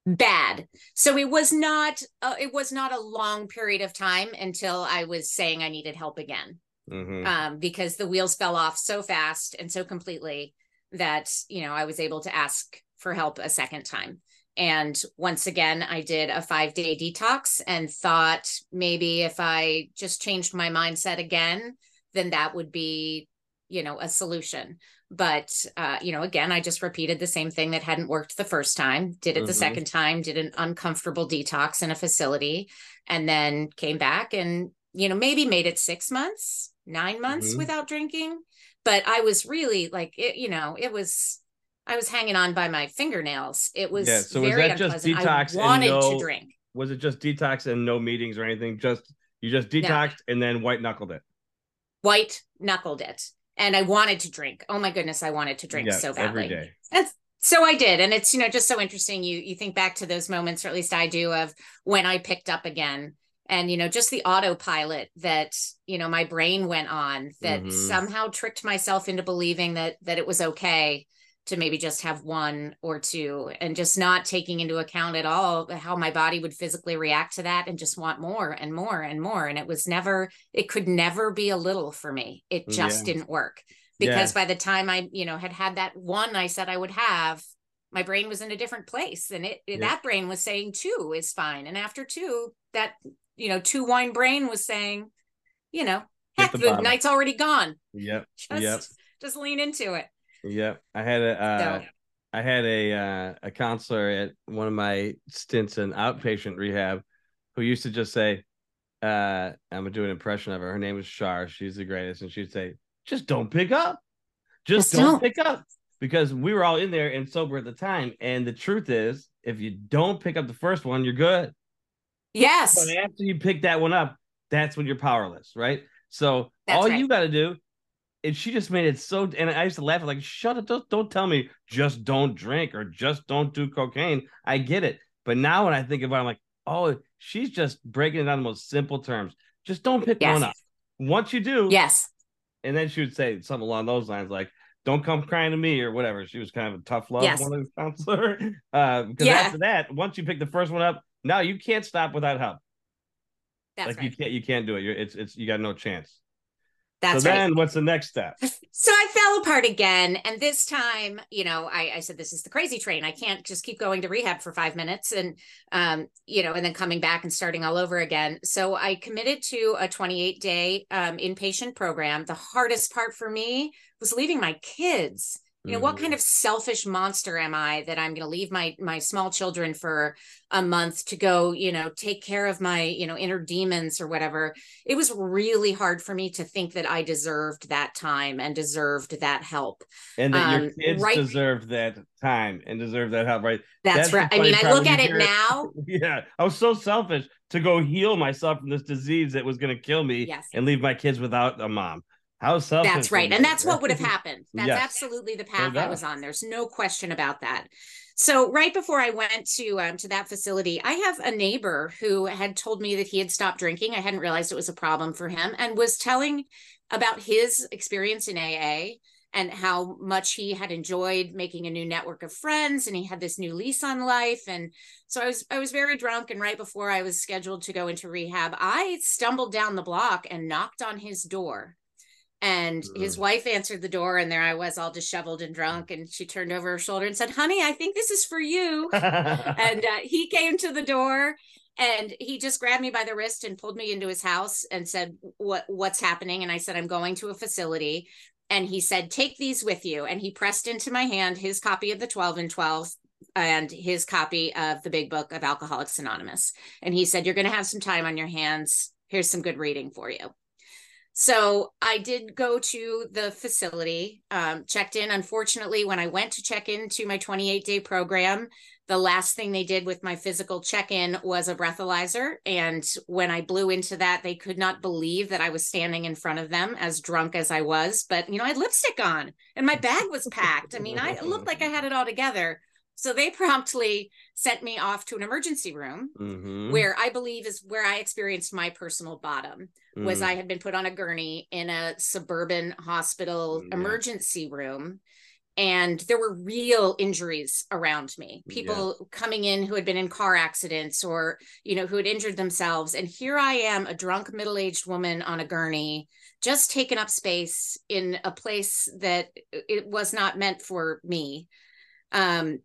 Bad. So it was not. Uh, it was not a long period of time until I was saying I needed help again. Mm-hmm. Um, because the wheels fell off so fast and so completely that you know I was able to ask for help a second time. And once again, I did a five day detox and thought maybe if I just changed my mindset again, then that would be, you know, a solution. But, uh, you know, again, I just repeated the same thing that hadn't worked the first time, did it mm-hmm. the second time, did an uncomfortable detox in a facility, and then came back and, you know, maybe made it six months, nine months mm-hmm. without drinking but I was really like it, you know, it was I was hanging on by my fingernails. It was yeah. So was that just detox? I wanted no, to drink. Was it just detox and no meetings or anything? Just you just detoxed no. and then white knuckled it. white knuckled it. And I wanted to drink. Oh my goodness, I wanted to drink so badly. every day. And so I did. And it's, you know, just so interesting. You you think back to those moments, or at least I do, of when I picked up again. And, you know, just the autopilot that, you know, my brain went on that Mhm. somehow tricked myself into believing that that it was okay to maybe just have one or two and just not taking into account at all how my body would physically react to that and just want more and more and more. And it was never, it could never be a little for me. It just Yeah. didn't work because Yeah. by the time I, you know, had had that one I said I would have, my brain was in a different place and it, Yeah. that brain was saying two is fine. And after two, that, you know, two wine brain was saying, you know, heck, the the, night's already gone. Yep. [LAUGHS] Just, Yep. just lean into it. Yep. I had a uh, So- I had a uh, a counselor at one of my stints in outpatient rehab who used to just say, uh, I'm gonna do an impression of her. Her name was Shar. She's the greatest, and she'd say, "Just don't pick up, just, Just don't, don't." pick up," because we were all in there and sober at the time. And the truth is, if you don't pick up the first one, you're good. Yes. But after you pick that one up, that's when you're powerless, right? So That's all right. you got to do, and she just made it so. And I used to laugh like, "Shut up! Don't, don't tell me just don't drink or just don't do cocaine." I get it, but now when I think about, it, I'm like, "Oh, she's just breaking it down the most simple terms. Just don't pick Yes. one up. Once you do, Yes. and then she would say something along those lines, like." Don't come crying to me or whatever. She was kind of a tough love Yes. one of the counselor. [LAUGHS] Uh, because Yeah. after that, once you pick the first one up, now you can't stop without help That's like right. you can't you can't do it. You're it's it's you got no chance. That's so right. then what's the next step? [LAUGHS] So I fell apart again. And this time, you know, I, I said, this is the crazy train. I can't just keep going to rehab for five minutes and, um, you know, and then coming back and starting all over again. So I committed to a 28 day um, inpatient program. The hardest part for me was leaving my kids. You know, what Mhm. kind of selfish monster am I that I'm going to leave my my small children for a month to go, you know, take care of my, you know, inner demons or whatever. It was really hard for me to think that I deserved that time and deserved that help. and that your um, kids right- deserve that time and deserve that help, right? That's, the right. I mean, I look at it now. [LAUGHS] Yeah, I was so selfish to go heal myself from this disease that was going to kill me Yes. and leave my kids without a mom. How selfish! That's right. And that's what would have happened. [LAUGHS] That's Yes. absolutely the path I was on. There's no question about that. So right before I went to um, to that facility, I have a neighbor who had told me that he had stopped drinking. I hadn't realized it was a problem for him, and was telling about his experience in AA and how much he had enjoyed making a new network of friends, and he had this new lease on life. And so I was I was very drunk, and right before I was scheduled to go into rehab, I stumbled down the block and knocked on his door and his Mm. wife answered the door and there i was all disheveled and drunk and she turned over her shoulder and said honey i think this is for you. [LAUGHS] And uh, he came to the door and he just grabbed me by the wrist and pulled me into his house and said what what's happening? And i said i'm going to a facility. And he said take these with you. And he pressed into my hand his copy of the 12 and 12 and his copy of the big book of alcoholics anonymous. And he said you're going to have some time on your hands. Here's some good reading for you so I did go to the facility, um, checked in. Unfortunately, when I went to check into my 28 day program, the last thing they did with my physical check in was a breathalyzer. And when I blew into that, they could not believe that I was standing in front of them as drunk as I was. But, you know, I had lipstick on and my bag was packed. I mean, I looked like I had it all together. So they [LAUGHS] promptly sent me off to an emergency room Mhm. where I believe is where I experienced my personal bottom was Mm. I had been put on a gurney in a suburban hospital Yeah. emergency room. And there were real injuries around me, people coming in who had been in car accidents or, you know, who had injured themselves. And here I am, a drunk middle aged woman on a gurney, just taking up space in a place that it was not meant for me. Um,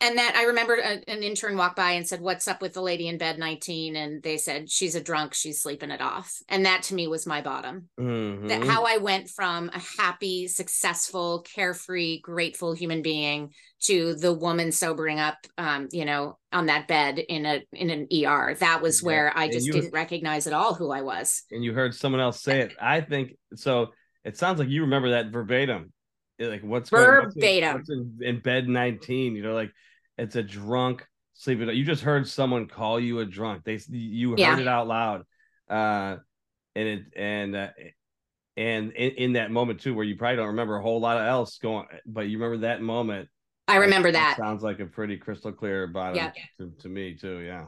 and that I remember a, an intern walked by and said, "What's up with the lady in bed 19?" And they said, "She's a drunk. She's sleeping it off." And that to me was my bottom. Mhm. That how I went from a happy, successful, carefree, grateful human being to the woman sobering up, um, you know, on that bed in a in an ER. That was Yeah. where I And just you- didn't recognize at all who I was. and you heard someone else say it. I think so. It sounds like you remember that verbatim. Like what's going- what's in- Verbatim. what's in, in bed nineteen? You know, like it's a drunk sleeping. You just heard someone call you a drunk. They you heard Yeah. it out loud, uh, and it and uh, and in, in, that moment too, where you probably don't remember a whole lot of else going, but you remember that moment. I remember that. Sounds like a pretty crystal clear bottom yeah. to, to me too. Yeah.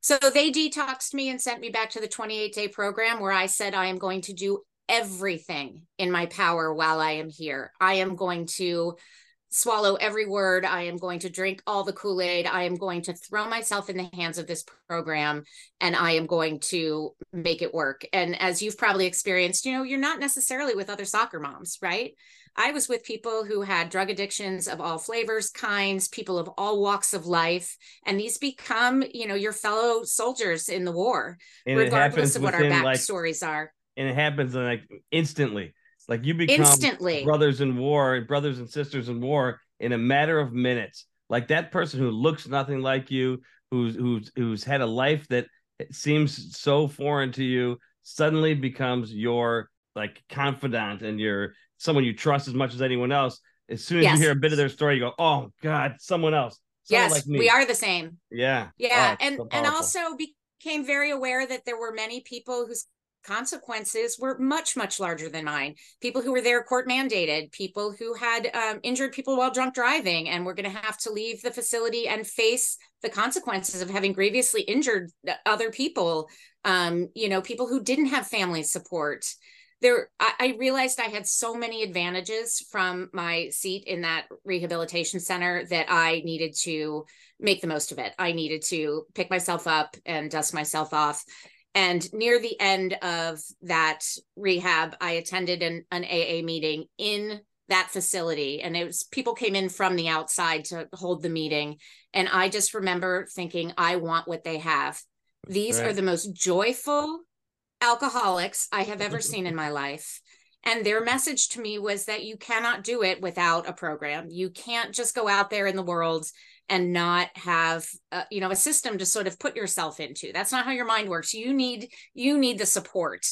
So they detoxed me and sent me back to the 28 day program where I said I am going to do everything in my power while I am here. I am going to swallow every word. I am going to drink all the Kool Aid. I am going to throw myself in the hands of this program and I am going to make it work. And as you've probably experienced, you know, you're not necessarily with other soccer moms, right? I was with people who had drug addictions of all flavors, kinds, people of all walks of life. And these become, you know, your fellow soldiers in the war, and regardless of what our backstories like, are. And it happens like instantly like you become instantly brothers in war and brothers and sisters in war in a matter of minutes. Like that person who looks nothing like you, who's who's who's had a life that seems so foreign to you, suddenly becomes your like confidant and you're someone you trust as much as anyone else. As soon as yes. you hear a bit of their story, you go, "Oh God, someone else." Someone yes, like we are the same. Yeah, yeah, oh, and so and also became very aware that there were many people whose consequences were much much larger than mine. People who were there court mandated. People who had um, injured people while drunk driving and were going to have to leave the facility and face the consequences of having grievously injured other people. Um, you know people who didn't have family support. There I, I realized i had so many advantages from my seat in that rehabilitation center that i needed to make the most of it. I needed to pick myself up and dust myself off and near the end of that rehab, I attended an, an AA meeting in that facility. And it was people came in from the outside to hold the meeting. And I just remember thinking, I want what they have. These right. are the most joyful alcoholics I have ever seen in my life. And their message to me was that you cannot do it without a program. You can't just go out there in the world and not have uh, you know a system to sort of put yourself into that's not how your mind works you need you need the support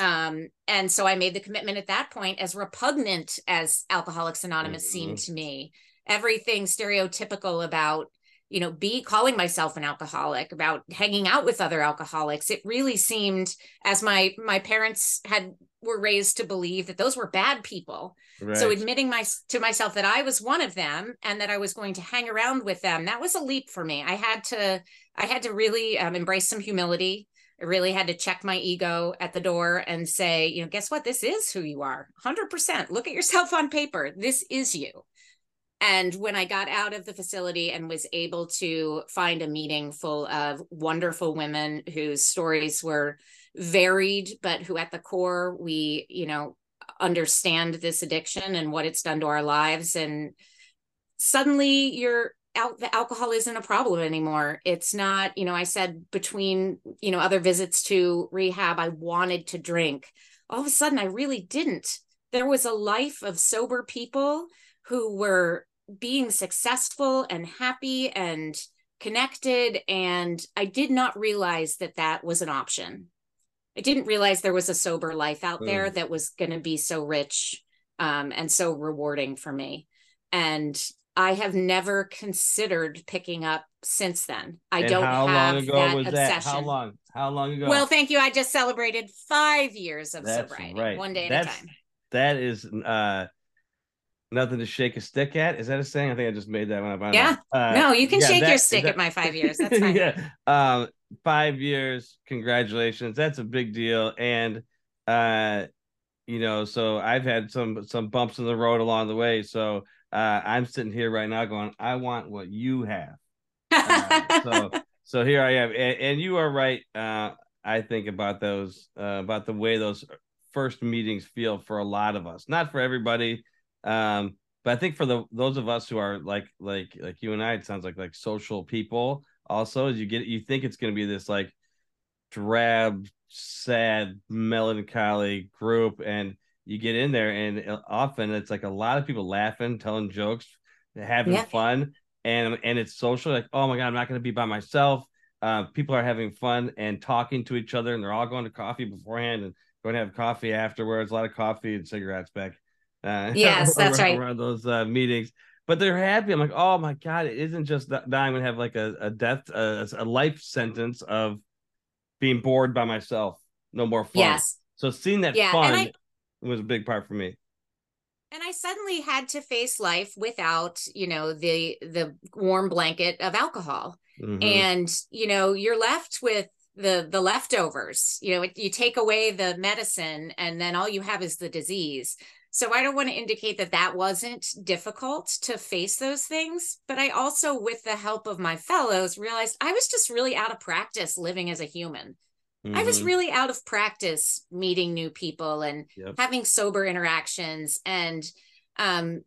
um, and so i made the commitment at that point as repugnant as alcoholics anonymous mm-hmm. seemed to me everything stereotypical about you know be calling myself an alcoholic about hanging out with other alcoholics it really seemed as my my parents had were raised to believe that those were bad people. Right. So admitting my to myself that I was one of them and that I was going to hang around with them, that was a leap for me. I had to I had to really um, embrace some humility. I really had to check my ego at the door and say, you know, guess what? This is who you are. 100%. Look at yourself on paper. This is you. And when I got out of the facility and was able to find a meeting full of wonderful women whose stories were varied, but who at the core we, you know, understand this addiction and what it's done to our lives. And suddenly you're out the alcohol isn't a problem anymore. It's not, you know, I said between, you know, other visits to rehab, I wanted to drink. All of a sudden I really didn't. There was a life of sober people who were being successful and happy and connected and i did not realize that that was an option I didn't realize there was a sober life out mm. there that was going to be so rich um, and so rewarding for me. And I have never considered picking up since then. I and don't how have long ago that was obsession. That? How long? How long ago? Well, thank you. I just celebrated five years of That's sobriety, right. one day That's, at a time. That is uh, nothing to shake a stick at. Is that a saying? I think I just made that one up. Yeah. Uh, no, you can yeah, shake that, your stick that... at my five years. [LAUGHS] That's fine. yeah. Um, five years. Congratulations. That's a big deal. And uh, you know, so I've had some some bumps in the road along the way. So uh, I'm sitting here right now going, I want what you have. Uh, so [LAUGHS] so here I am, and, and you are right. Uh, I think about those uh, about the way those first meetings feel for a lot of us. Not for everybody, um, but I think for the those of us who are like like like you and I, it sounds like like social people also you get you think it's going to be this like drab sad melancholy group and you get in there and uh, often it's like a lot of people laughing telling jokes having yeah. fun and and it's social like oh my god i'm not going to be by myself uh, people are having fun and talking to each other and they're all going to coffee beforehand and going to have coffee afterwards a lot of coffee and cigarettes back uh, [LAUGHS] yes that's right around those uh, meetings but they're happy. I'm like, oh my god, it isn't just that, I'm gonna have like a, a death, a, a life sentence of being bored by myself. No more fun. Yes. So seeing that Yeah, fun I was a big part for me. and I suddenly had to face life without, you know, the the warm blanket of alcohol. Mhm. And, you know, you're left with the the leftovers. You know, it, you take away the medicine and then all you have is the disease. So I don't want to indicate that that wasn't difficult to face those things, but I also with the help of my fellows realized I was just really out of practice living as a human. I was Mhm. really out of practice meeting new people and Yep. having sober interactions and um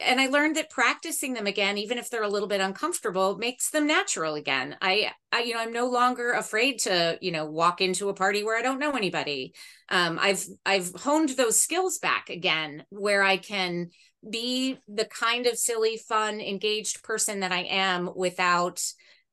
and I learned that practicing them again even if they're a little bit uncomfortable makes them natural again. I I you know I'm no longer afraid to, you know, walk into a party where I don't know anybody. Um I've I've honed those skills back again where I can be the kind of silly fun engaged person that I am without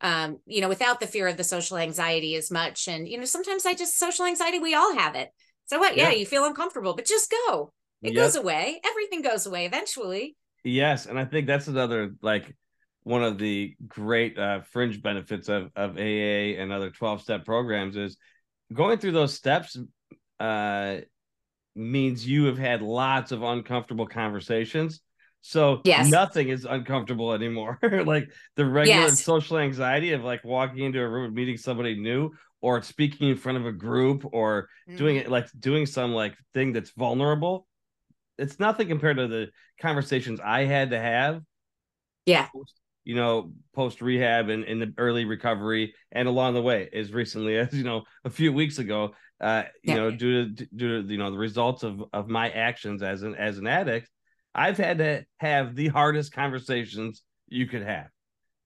um, you know, without the fear of the social anxiety as much. And, you know, sometimes I just social anxiety, we all have it. So what? Yeah, Yeah. you feel uncomfortable, but just go. It Yep. goes away. Everything goes away eventually. Yes, and I think that's another like one of the great uh, fringe benefits of of AA and other twelve step programs is going through those steps uh, means you have had lots of uncomfortable conversations. So Yes. nothing is uncomfortable anymore. [LAUGHS] like the regular Yes. social anxiety of like walking into a room and meeting somebody new or speaking in front of a group or doing Mm-hmm. it like doing some like thing that's vulnerable. It's nothing compared to the conversations I had to have Yeah. you know, post rehab and in the early recovery and along the way, as recently as you know, a few weeks ago, uh, you Yeah. know, due to due to you know the results of of my actions as an as an addict, I've had to have the hardest conversations you could have.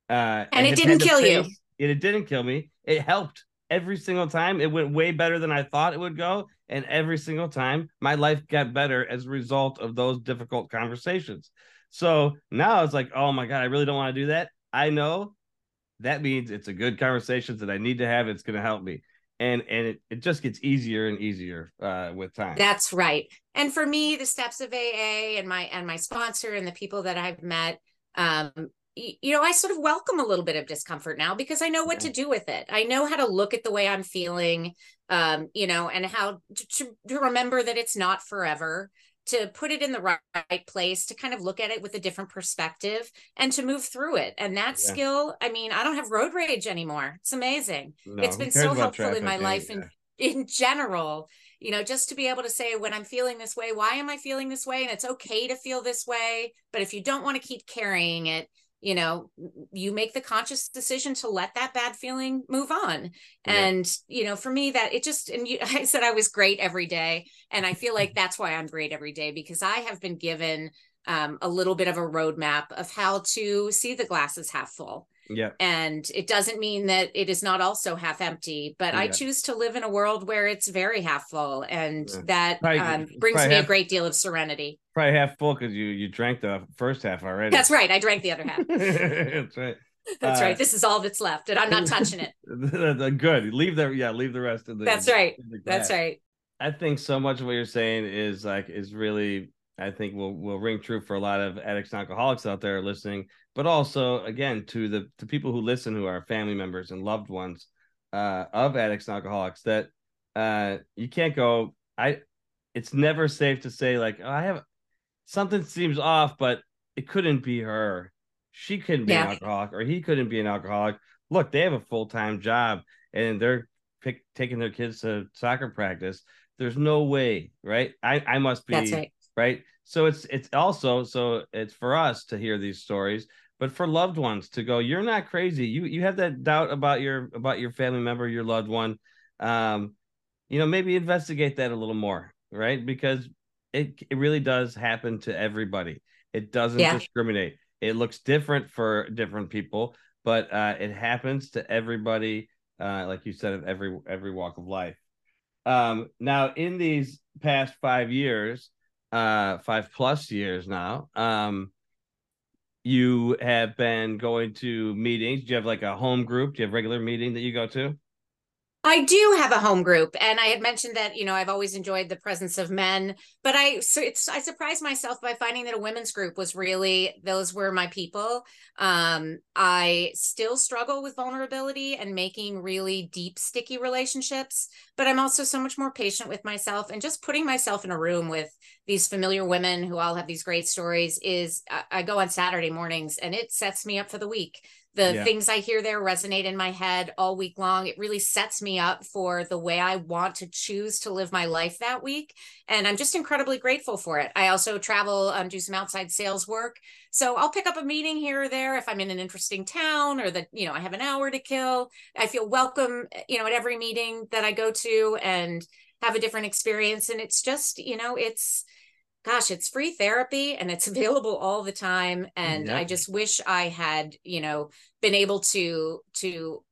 Uh, And it didn't kill you. It, it didn't kill me. It helped every single time. It went way better than I thought it would go, and every single time my life got better as a result of those difficult conversations. So now it's like, oh my God, I really don't want to do that. I know that means it's a good conversation that I need to have. It's going to help me. And and it, it just gets easier and easier uh, with time. That's right. And for me, the steps of AA and my and my sponsor and the people that I've met, um, you know, I sort of welcome a little bit of discomfort now because I know what Yeah. to do with it. I know how to look at the way I'm feeling, um, you know, and how to, to, to remember that it's not forever, to put it in the right, place, to kind of look at it with a different perspective and to move through it. And that Yeah. skill, I mean, I don't have road rage anymore. It's amazing No, it's been so helpful in my traffic? life and in general you know just to be able to say when i'm feeling this way why am i feeling this way and it's okay to feel this way but if you don't want to keep carrying it you know you make the conscious decision to let that bad feeling move on Yeah. and you know for me that it just and you, [LAUGHS] i said i was great every day and i feel like that's why i'm great every day because i have been given um, a little bit of a roadmap of how to see the glasses half full yeah. and it doesn't mean that it is not also half empty but i choose to live in a world where it's very half full and Yeah. that Probably- um, brings me a great deal of serenity Probably half full because you you drank the first half already. that's right i drank the other half [LAUGHS] that's right. that's Uh, right this is all that's left and i'm not touching it [LAUGHS] Good. Leave the yeah. Leave the rest of the. That's right. the that's right I think so much of what you're saying is like is really I think will will ring true for a lot of addicts and alcoholics out there listening, but also again to the to people who listen who are family members and loved ones uh, of addicts and alcoholics that uh, you can't go. I it's never safe to say like oh, I have something seems off, but it couldn't be her. She couldn't be an alcoholic or he couldn't be an alcoholic. Look, they have a full time job and they're pick, taking their kids to soccer practice. There's no way, right? I I must be that's right right. So it's it's also so it's for us to hear these stories, but for loved ones to go, you're not crazy. You you have that doubt about your about your family member, your loved one. Um, you know, maybe investigate that a little more, right? Because it it really does happen to everybody. It doesn't Yeah. discriminate. It looks different for different people, but uh, it happens to everybody. Uh, like you said, of every every walk of life. Um, now, in these past five years, uh, five plus years now, um, you have been going to meetings. Do you have like a home group? Do you have regular meeting that you go to? I do have a home group, and I had mentioned that you know I've always enjoyed the presence of men, but I so it's I surprised myself by finding that a women's group was really those were my people. Um, I still struggle with vulnerability and making really deep, sticky relationships, but I'm also so much more patient with myself and just putting myself in a room with these familiar women who all have these great stories. Is I, I go on Saturday mornings, and it sets me up for the week the yeah. things I hear there resonate in my head all week long. It really sets me up for the way I want to choose to live my life that week. And I'm just incredibly grateful for it. I also travel, um, do some outside sales work. So I'll pick up a meeting here or there if I'm in an interesting town or that, you know, I have an hour to kill. I feel welcome, you know, at every meeting that I go to and have a different experience. And it's just, you know, it's, gosh, it's free therapy and it's [LAUGHS] available all the time. And yeah. I just wish I had, you know, been able to to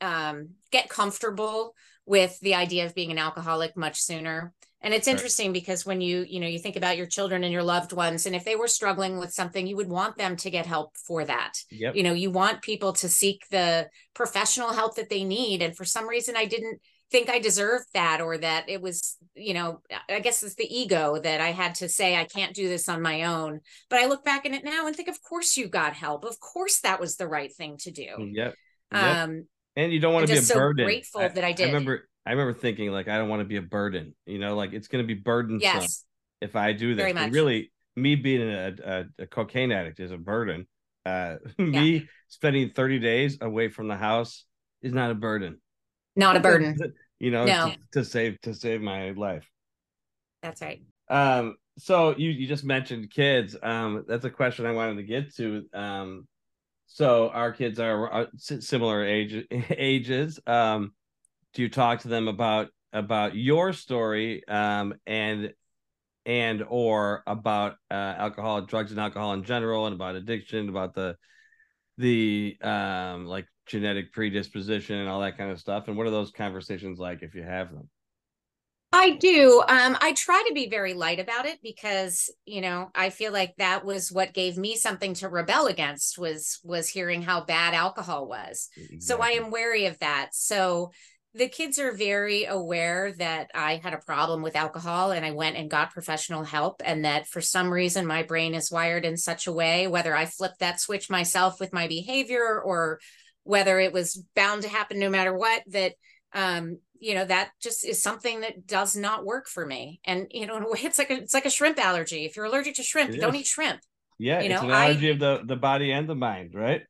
um, get comfortable with the idea of being an alcoholic much sooner. And it's interesting because when you, you know, you think about your children and your loved ones, and if they were struggling with something, you would want them to get help for that. Yep. You know, you want people to seek the professional help that they need. And for some reason, I didn't think I deserved that or that it was, you know, I guess it's the ego that I had to say I can't do this on my own. But I look back in it now and think, of course you got help. Of course that was the right thing to do. Mm, yep. yep. Um, and you don't want to be a so burden. Grateful I, that I did. I remember. I remember thinking like I don't want to be a burden. You know, like it's going to be burdensome yes. if I do this. Really, me being a, a, a, cocaine addict is a burden. Uh, [LAUGHS] yeah. me spending 30 days away from the house is not a burden. Not a [LAUGHS] burden you know, no. to, to save to save my life. That's right. Um, so you you just mentioned kids. Um, that's a question I wanted to get to. Um, so our kids are, are similar age [LAUGHS] ages. Um, do you talk to them about about your story um and and or about uh, alcohol drugs and alcohol in general and about addiction about the the um like genetic predisposition and all that kind of stuff and what are those conversations like if you have them I do. Um, I try to be very light about it because, you know, I feel like that was what gave me something to rebel against was was hearing how bad alcohol was. Exactly. So I am wary of that. So the kids are very aware that I had a problem with alcohol and I went and got professional help, and that for some reason my brain is wired in such a way, whether I flip that switch myself with my behavior or whether it was bound to happen no matter what, that um, you know that just is something that does not work for me. And you know in a way it's like a it's like a shrimp allergy. If you're allergic to shrimp it don't is. eat shrimp. Yeah you know, it's an allergy I, of the the body and the mind right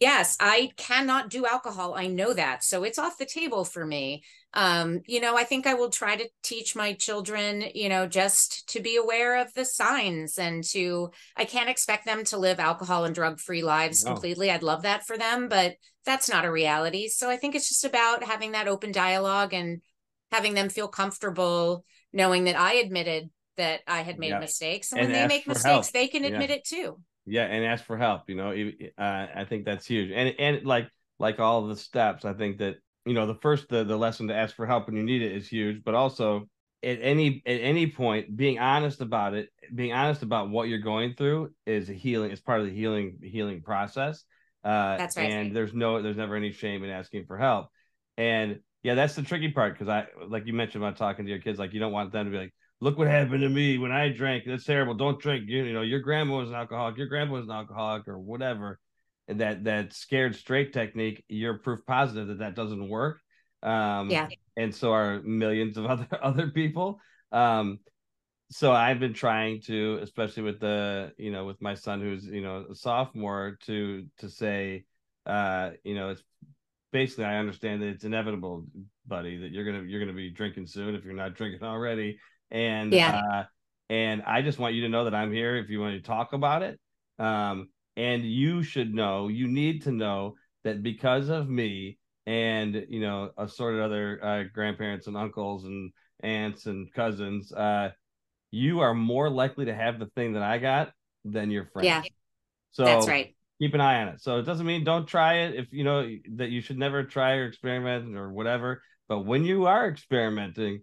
yes i cannot do alcohol i know that so it's off the table for me um you know i think i will try to teach my children you know just to be aware of the signs and to i can't expect them to live alcohol and drug free lives no. completely i'd love that for them but that's not a reality so i think it's just about having that open dialogue and having them feel comfortable knowing that i admitted that i had made yeah. mistakes and, and when they make mistakes help. they can admit yeah. it too yeah and ask for help you know uh, i think that's huge. And and like like all the steps i think that you know the first the, the lesson to ask for help when you need it is huge but also at any at any point being honest about it being honest about what you're going through is a healing it's part of the healing healing process uh that's right. and there's no there's never any shame in asking for help. And yeah that's the tricky part because i like you mentioned about talking to your kids like you don't want them to be like look what happened to me when I drank. That's terrible. Don't drink. You, you know, your grandma was an alcoholic. Your grandpa was an alcoholic, or whatever. And that that scared straight technique, you're proof positive that that doesn't work. Um, yeah. And so are millions of [LAUGHS] other other people. Um, so I've been trying to, especially with the, you know, with my son who's, you know, a sophomore, to to say, uh, you know, it's basically I understand that it's inevitable, buddy, that you're gonna you're gonna be drinking soon if you're not drinking already and yeah. Uh, and I just want you to know that I'm here if you want to talk about it. Um, and you should know, you need to know that because of me and you know assorted other uh, grandparents and uncles and aunts and cousins, uh, you are more likely to have the thing that I got than your friends. Yeah, so that's right. Keep an eye on it. So it doesn't mean don't try it if you know that you should never try or experiment or whatever. But when you are experimenting,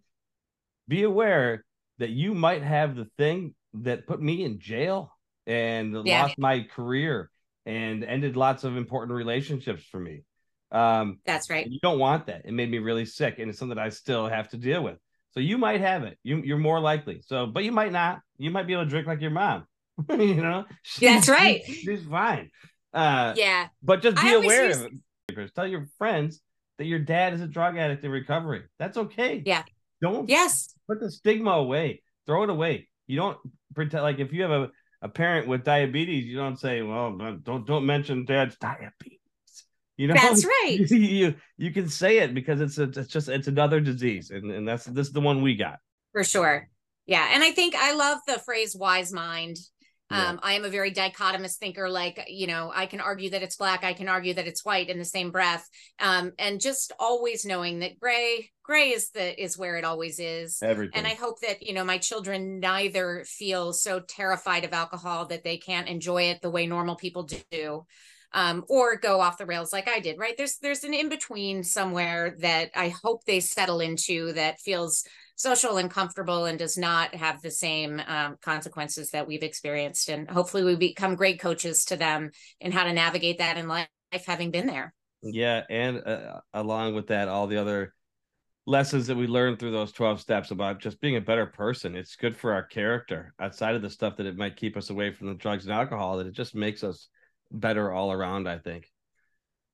be aware that you might have the thing that put me in jail and yeah. lost my career and ended lots of important relationships for me. Um, That's right. You don't want that. It made me really sick, and it's something I still have to deal with. So you might have it. You you're more likely. So, but you might not. You might be able to drink like your mom. [LAUGHS] you know, she's, that's [LAUGHS] right. She's, she's fine. Uh, yeah, but just be aware of it. Tell your friends that your dad is a drug addict in recovery. That's okay. Yeah. Don't yes put the stigma away. Throw it away. You don't pretend like if you have a, a parent with diabetes, you don't say, "Well, don't don't mention dad's diabetes." You know, that's [LAUGHS] right. you you can say it because it's a, it's just it's another disease, and and that's this is the one we got for sure. Yeah, and I think I love the phrase "wise mind." Yeah. Um, I am a very dichotomous thinker. Like, you know, I can argue that it's black, I can argue that it's white in the same breath. Um, and just always knowing that gray, gray is the is where it always is. Everything. And I hope that, you know, my children neither feel so terrified of alcohol that they can't enjoy it the way normal people do. Um, or go off the rails like I did, right? There's there's an in-between somewhere that I hope they settle into that feels social and comfortable and does not have the same um, consequences that we've experienced. And hopefully, we become great coaches to them in how to navigate that in life, having been there. Yeah, and uh, along with that, all the other lessons that we learned through those 12 steps about just being a better person. It's good for our character outside of the stuff that it might keep us away from the drugs and alcohol, that it just makes us better all around, I think.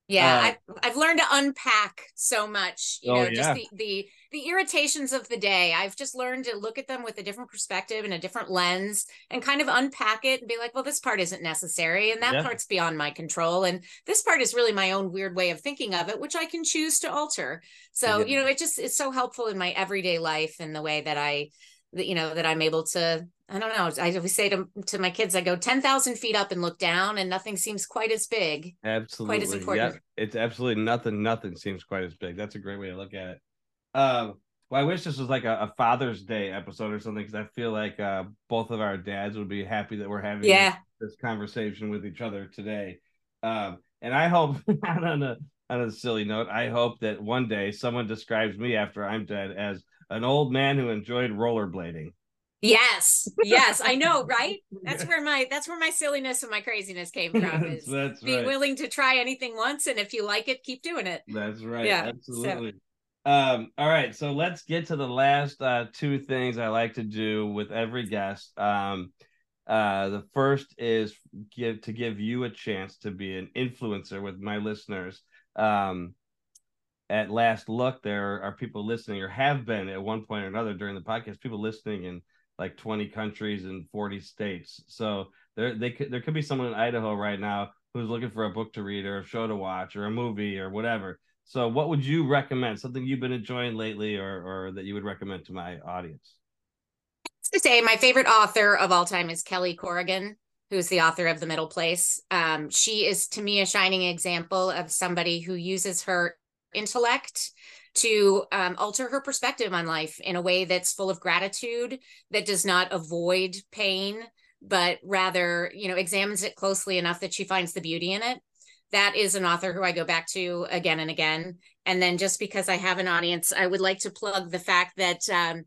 Yeah, uh, I've, I've learned to unpack so much, you oh, know, yeah. just the, the the irritations of the day. I've just learned to look at them with a different perspective and a different lens and kind of unpack it and be like, well, this part isn't necessary and that yeah. part's beyond my control. And this part is really my own weird way of thinking of it, which I can choose to alter. So, yeah. you know, it just it's so helpful in my everyday life and the way that I that you know that I'm able to I don't know. I always say to, to my kids, I go 10,000 feet up and look down, and nothing seems quite as big. Absolutely. Quite as important. Yeah, it's absolutely nothing. Nothing seems quite as big. That's a great way to look at it. Um, well, I wish this was like a, a Father's Day episode or something because I feel like uh, both of our dads would be happy that we're having yeah. this, this conversation with each other today. Um, and I hope, [LAUGHS] on a on a silly note, I hope that one day someone describes me after I'm dead as an old man who enjoyed rollerblading. Yes, yes, I know, right? [LAUGHS] That's where my that's where my silliness and my craziness came [LAUGHS] from. Is that's being right. willing to try anything once, and if you like it, keep doing it. That's right. Yeah, absolutely. So. Um, all right, so let's get to the last uh, two things I like to do with every guest. Um, uh, the first is give to give you a chance to be an influencer with my listeners. Um, at last look, there are people listening, or have been at one point or another during the podcast, people listening in like 20 countries and 40 states. So there they could there could be someone in Idaho right now who's looking for a book to read or a show to watch or a movie or whatever. So what would you recommend? Something you've been enjoying lately or or that you would recommend to my audience? To say my favorite author of all time is Kelly Corrigan, who's the author of The Middle Place. Um, she is to me a shining example of somebody who uses her intellect to um, alter her perspective on life in a way that's full of gratitude, that does not avoid pain, but rather, you know, examines it closely enough that she finds the beauty in it. That is an author who I go back to again and again. And then just because I have an audience, I would like to plug the fact that um,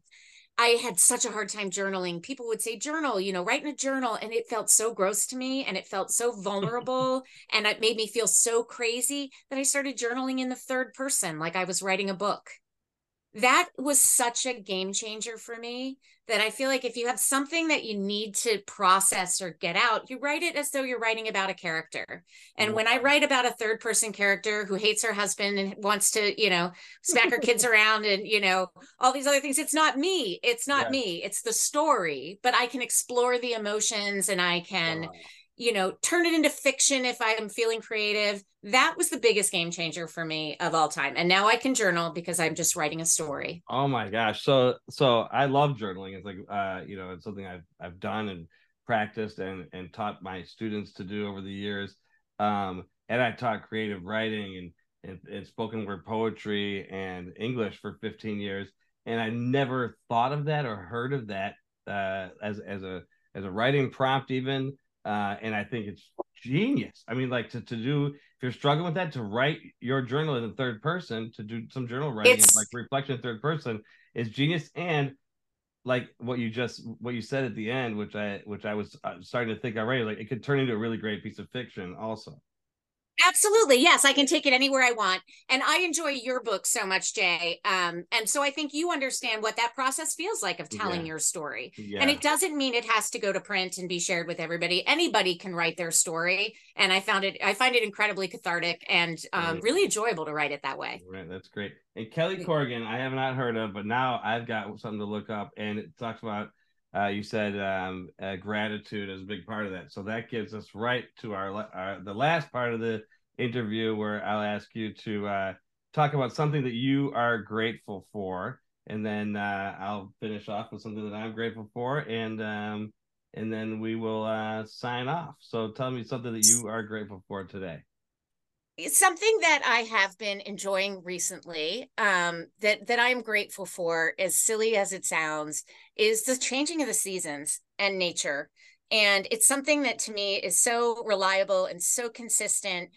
I had such a hard time journaling. People would say, journal, you know, write in a journal. And it felt so gross to me and it felt so [LAUGHS] vulnerable. and it made me feel so crazy that I started journaling in the third person, like I was writing a book that was such a game changer for me that I feel like if you have something that you need to process or get out, you write it as though you're writing about a character. And when I write about a third person character who hates her husband and wants to, you know, smack her kids [LAUGHS] around and, you know, all these other things, it's not me. It's not me. It's the story, but I can explore the emotions and I can, wow you know, turn it into fiction if I'm feeling creative. That was the biggest game changer for me of all time. And now I can journal because I'm just writing a story. Oh my gosh. So so I love journaling. It's like uh, you know, it's something I've I've done and practiced and and taught my students to do over the years. Um, and I taught creative writing and, and, and spoken word poetry and English for 15 years. And I never thought of that or heard of that uh, as as a as a writing prompt even uh, and I think it's genius. I mean, like to, to do if you're struggling with that, to write your journal in the third person, to do some journal writing, it's... like reflection in third person, is genius. And like what you just what you said at the end, which I which I was uh, starting to think already, like it could turn into a really great piece of fiction, also. Absolutely. Yes, I can take it anywhere I want. And I enjoy your book so much, Jay. Um, and so I think you understand what that process feels like of telling Yeah. your story. Yeah. And it doesn't mean it has to go to print and be shared with everybody. Anybody can write their story. And I found it, I find it incredibly cathartic and um, Right. really enjoyable to write it that way. Right, that's great. And Kelly Corrigan, I have not heard of, but now I've got something to look up, and it talks about. Uh, you said um, uh, gratitude is a big part of that, so that gives us right to our, our the last part of the interview, where I'll ask you to uh, talk about something that you are grateful for, and then uh, I'll finish off with something that I'm grateful for, and um, and then we will uh, sign off. So tell me something that you are grateful for today. It's something that I have been enjoying recently, um, that that I'm grateful for, as silly as it sounds, is the changing of the seasons and nature. And it's something that to me is so reliable and so consistent.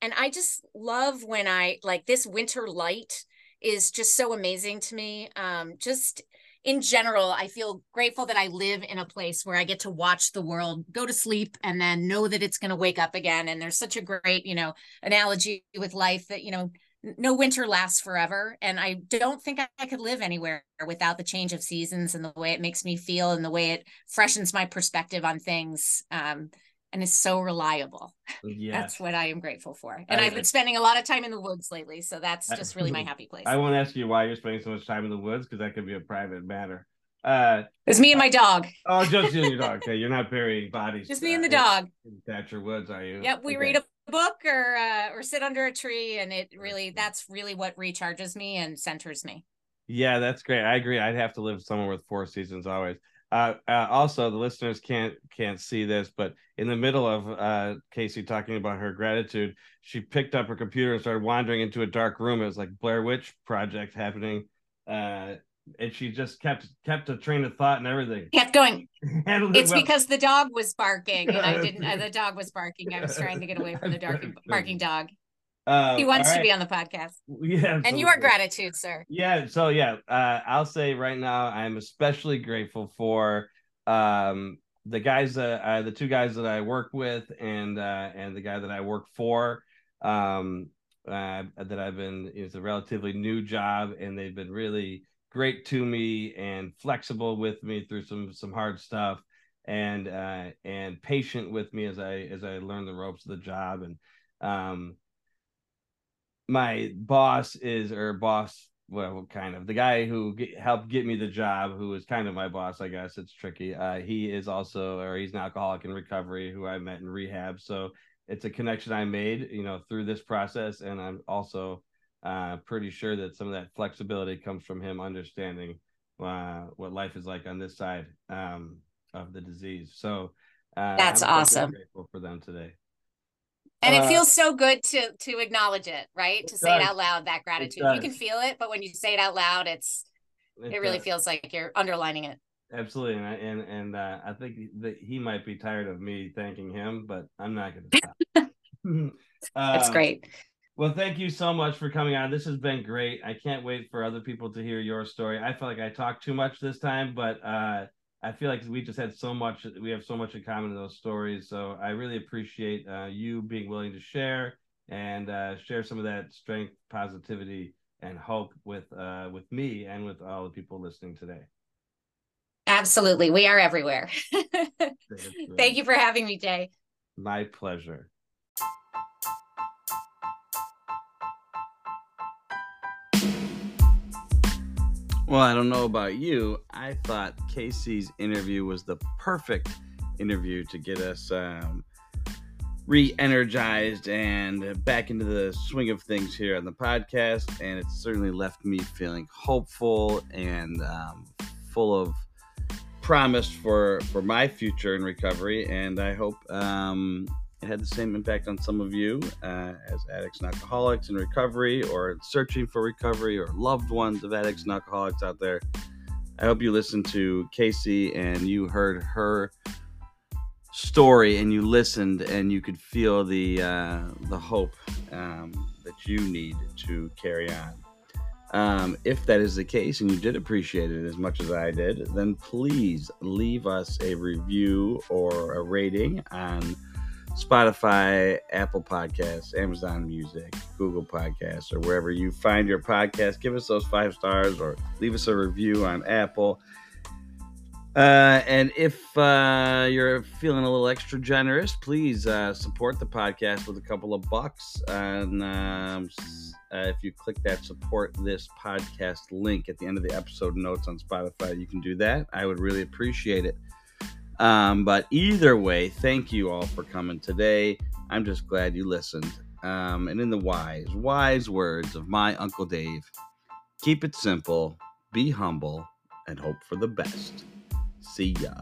And I just love when I like this winter light is just so amazing to me. Um, just in general, I feel grateful that I live in a place where I get to watch the world go to sleep and then know that it's going to wake up again. And there's such a great, you know, analogy with life that you know no winter lasts forever and i don't think I, could live anywhere without the change of seasons and the way it makes me feel and the way it freshens my perspective on things um, and is so reliable [LAUGHS] Yes. that's what i am grateful for and I- i've been spending a lot of time in the woods lately so that's just really my [LAUGHS] happy place I won't ask you why you're spending so much time in the woods because that could be a private matter. Uh, it's me and my dog [LAUGHS] oh, just you and your dog. Okay, you're not burying bodies. just me and uh, the dog in Thatcher Woods, are you? yep we Okay. read a book or uh, or sit under a tree and it really that's really what recharges me and centers me Yeah, that's great. I agree. I'd have to live somewhere with four seasons always. Uh, uh, also, the listeners can't can't see this, but in the middle of uh, Kacey talking about her gratitude, she picked up her computer and started wandering into a dark room. It was like Blair Witch Project happening, uh, and she just kept kept a train of thought and everything. kept going [LAUGHS] Handled it It's well. because the dog was barking and I didn't. Uh, the [LAUGHS] dog was barking. I was trying to get away from the dark, [LAUGHS] barking dog. Uh, He wants all to be on the podcast. [LAUGHS] Yeah, And your absolutely. gratitude, sir. Yeah, so yeah, uh, I'll say right now I'm especially grateful for um, the guys that uh, the two guys that I work with and uh, and the guy that I work for. Um, uh, that I've been it's a relatively new job and they've been really great to me and flexible with me through some some hard stuff and uh, and patient with me as I as I learn the ropes of the job and um, my boss is or boss well kind of the guy who get, helped get me the job who is kind of my boss i guess. It's tricky. Uh he is also or he's an alcoholic in recovery who i met in rehab. So it's a connection i made you know through this process. And i'm also uh pretty sure that some of that flexibility comes from him understanding uh what life is like on this side um of the disease. So uh That's I'm awesome. grateful for them today And Uh, it feels so good to to acknowledge it, right? It To say it out loud, that gratitude. You can feel it, but when you say it out loud, it's it really does. feels like you're underlining it. Absolutely, and I, and and uh, I think that he might be tired of me thanking him, but I'm not going to stop. [LAUGHS] [LAUGHS] That's Um, great. Well, thank you so much for coming on. This has been great. I can't wait for other people to hear your story. I feel like I talked too much this time, but uh, I feel like we just had so much. We have so much in common in those stories. So I really appreciate uh, you being willing to share and uh, share some of that strength, positivity, and hope with uh, with me and with all the people listening today. Absolutely. We are everywhere. [LAUGHS] Thank you for having me, Jay. My pleasure. Well, I don't know about you. I thought Kacey's interview was the perfect interview to get us um, re energized and back into the swing of things here on the podcast. And it certainly left me feeling hopeful and um, full of promise for, for my future in recovery. And I hope um, it had the same impact on some of you uh, as addicts and alcoholics in recovery or searching for recovery or loved ones of addicts and alcoholics out there. I hope you listened to Kacey and you heard her story and you listened and you could feel the uh, the hope um, that you need to carry on. Um, if that is the case and you did appreciate it as much as I did, then please leave us a review or a rating on Spotify, Apple Podcasts, Amazon Music, Google Podcasts, or wherever you find your podcast. Give us those five stars or leave us a review on Apple. Uh, and if uh, you're feeling a little extra generous, please uh, support the podcast with a couple of bucks. And um, uh, if you click that support this podcast link at the end of the episode notes on Spotify, you can do that. I would really appreciate it. Um, but either way, thank you all for coming today. I'm just glad you listened. Um, and in the wise, wise words of my Uncle Dave, keep it simple, be humble, and hope for the best. See ya.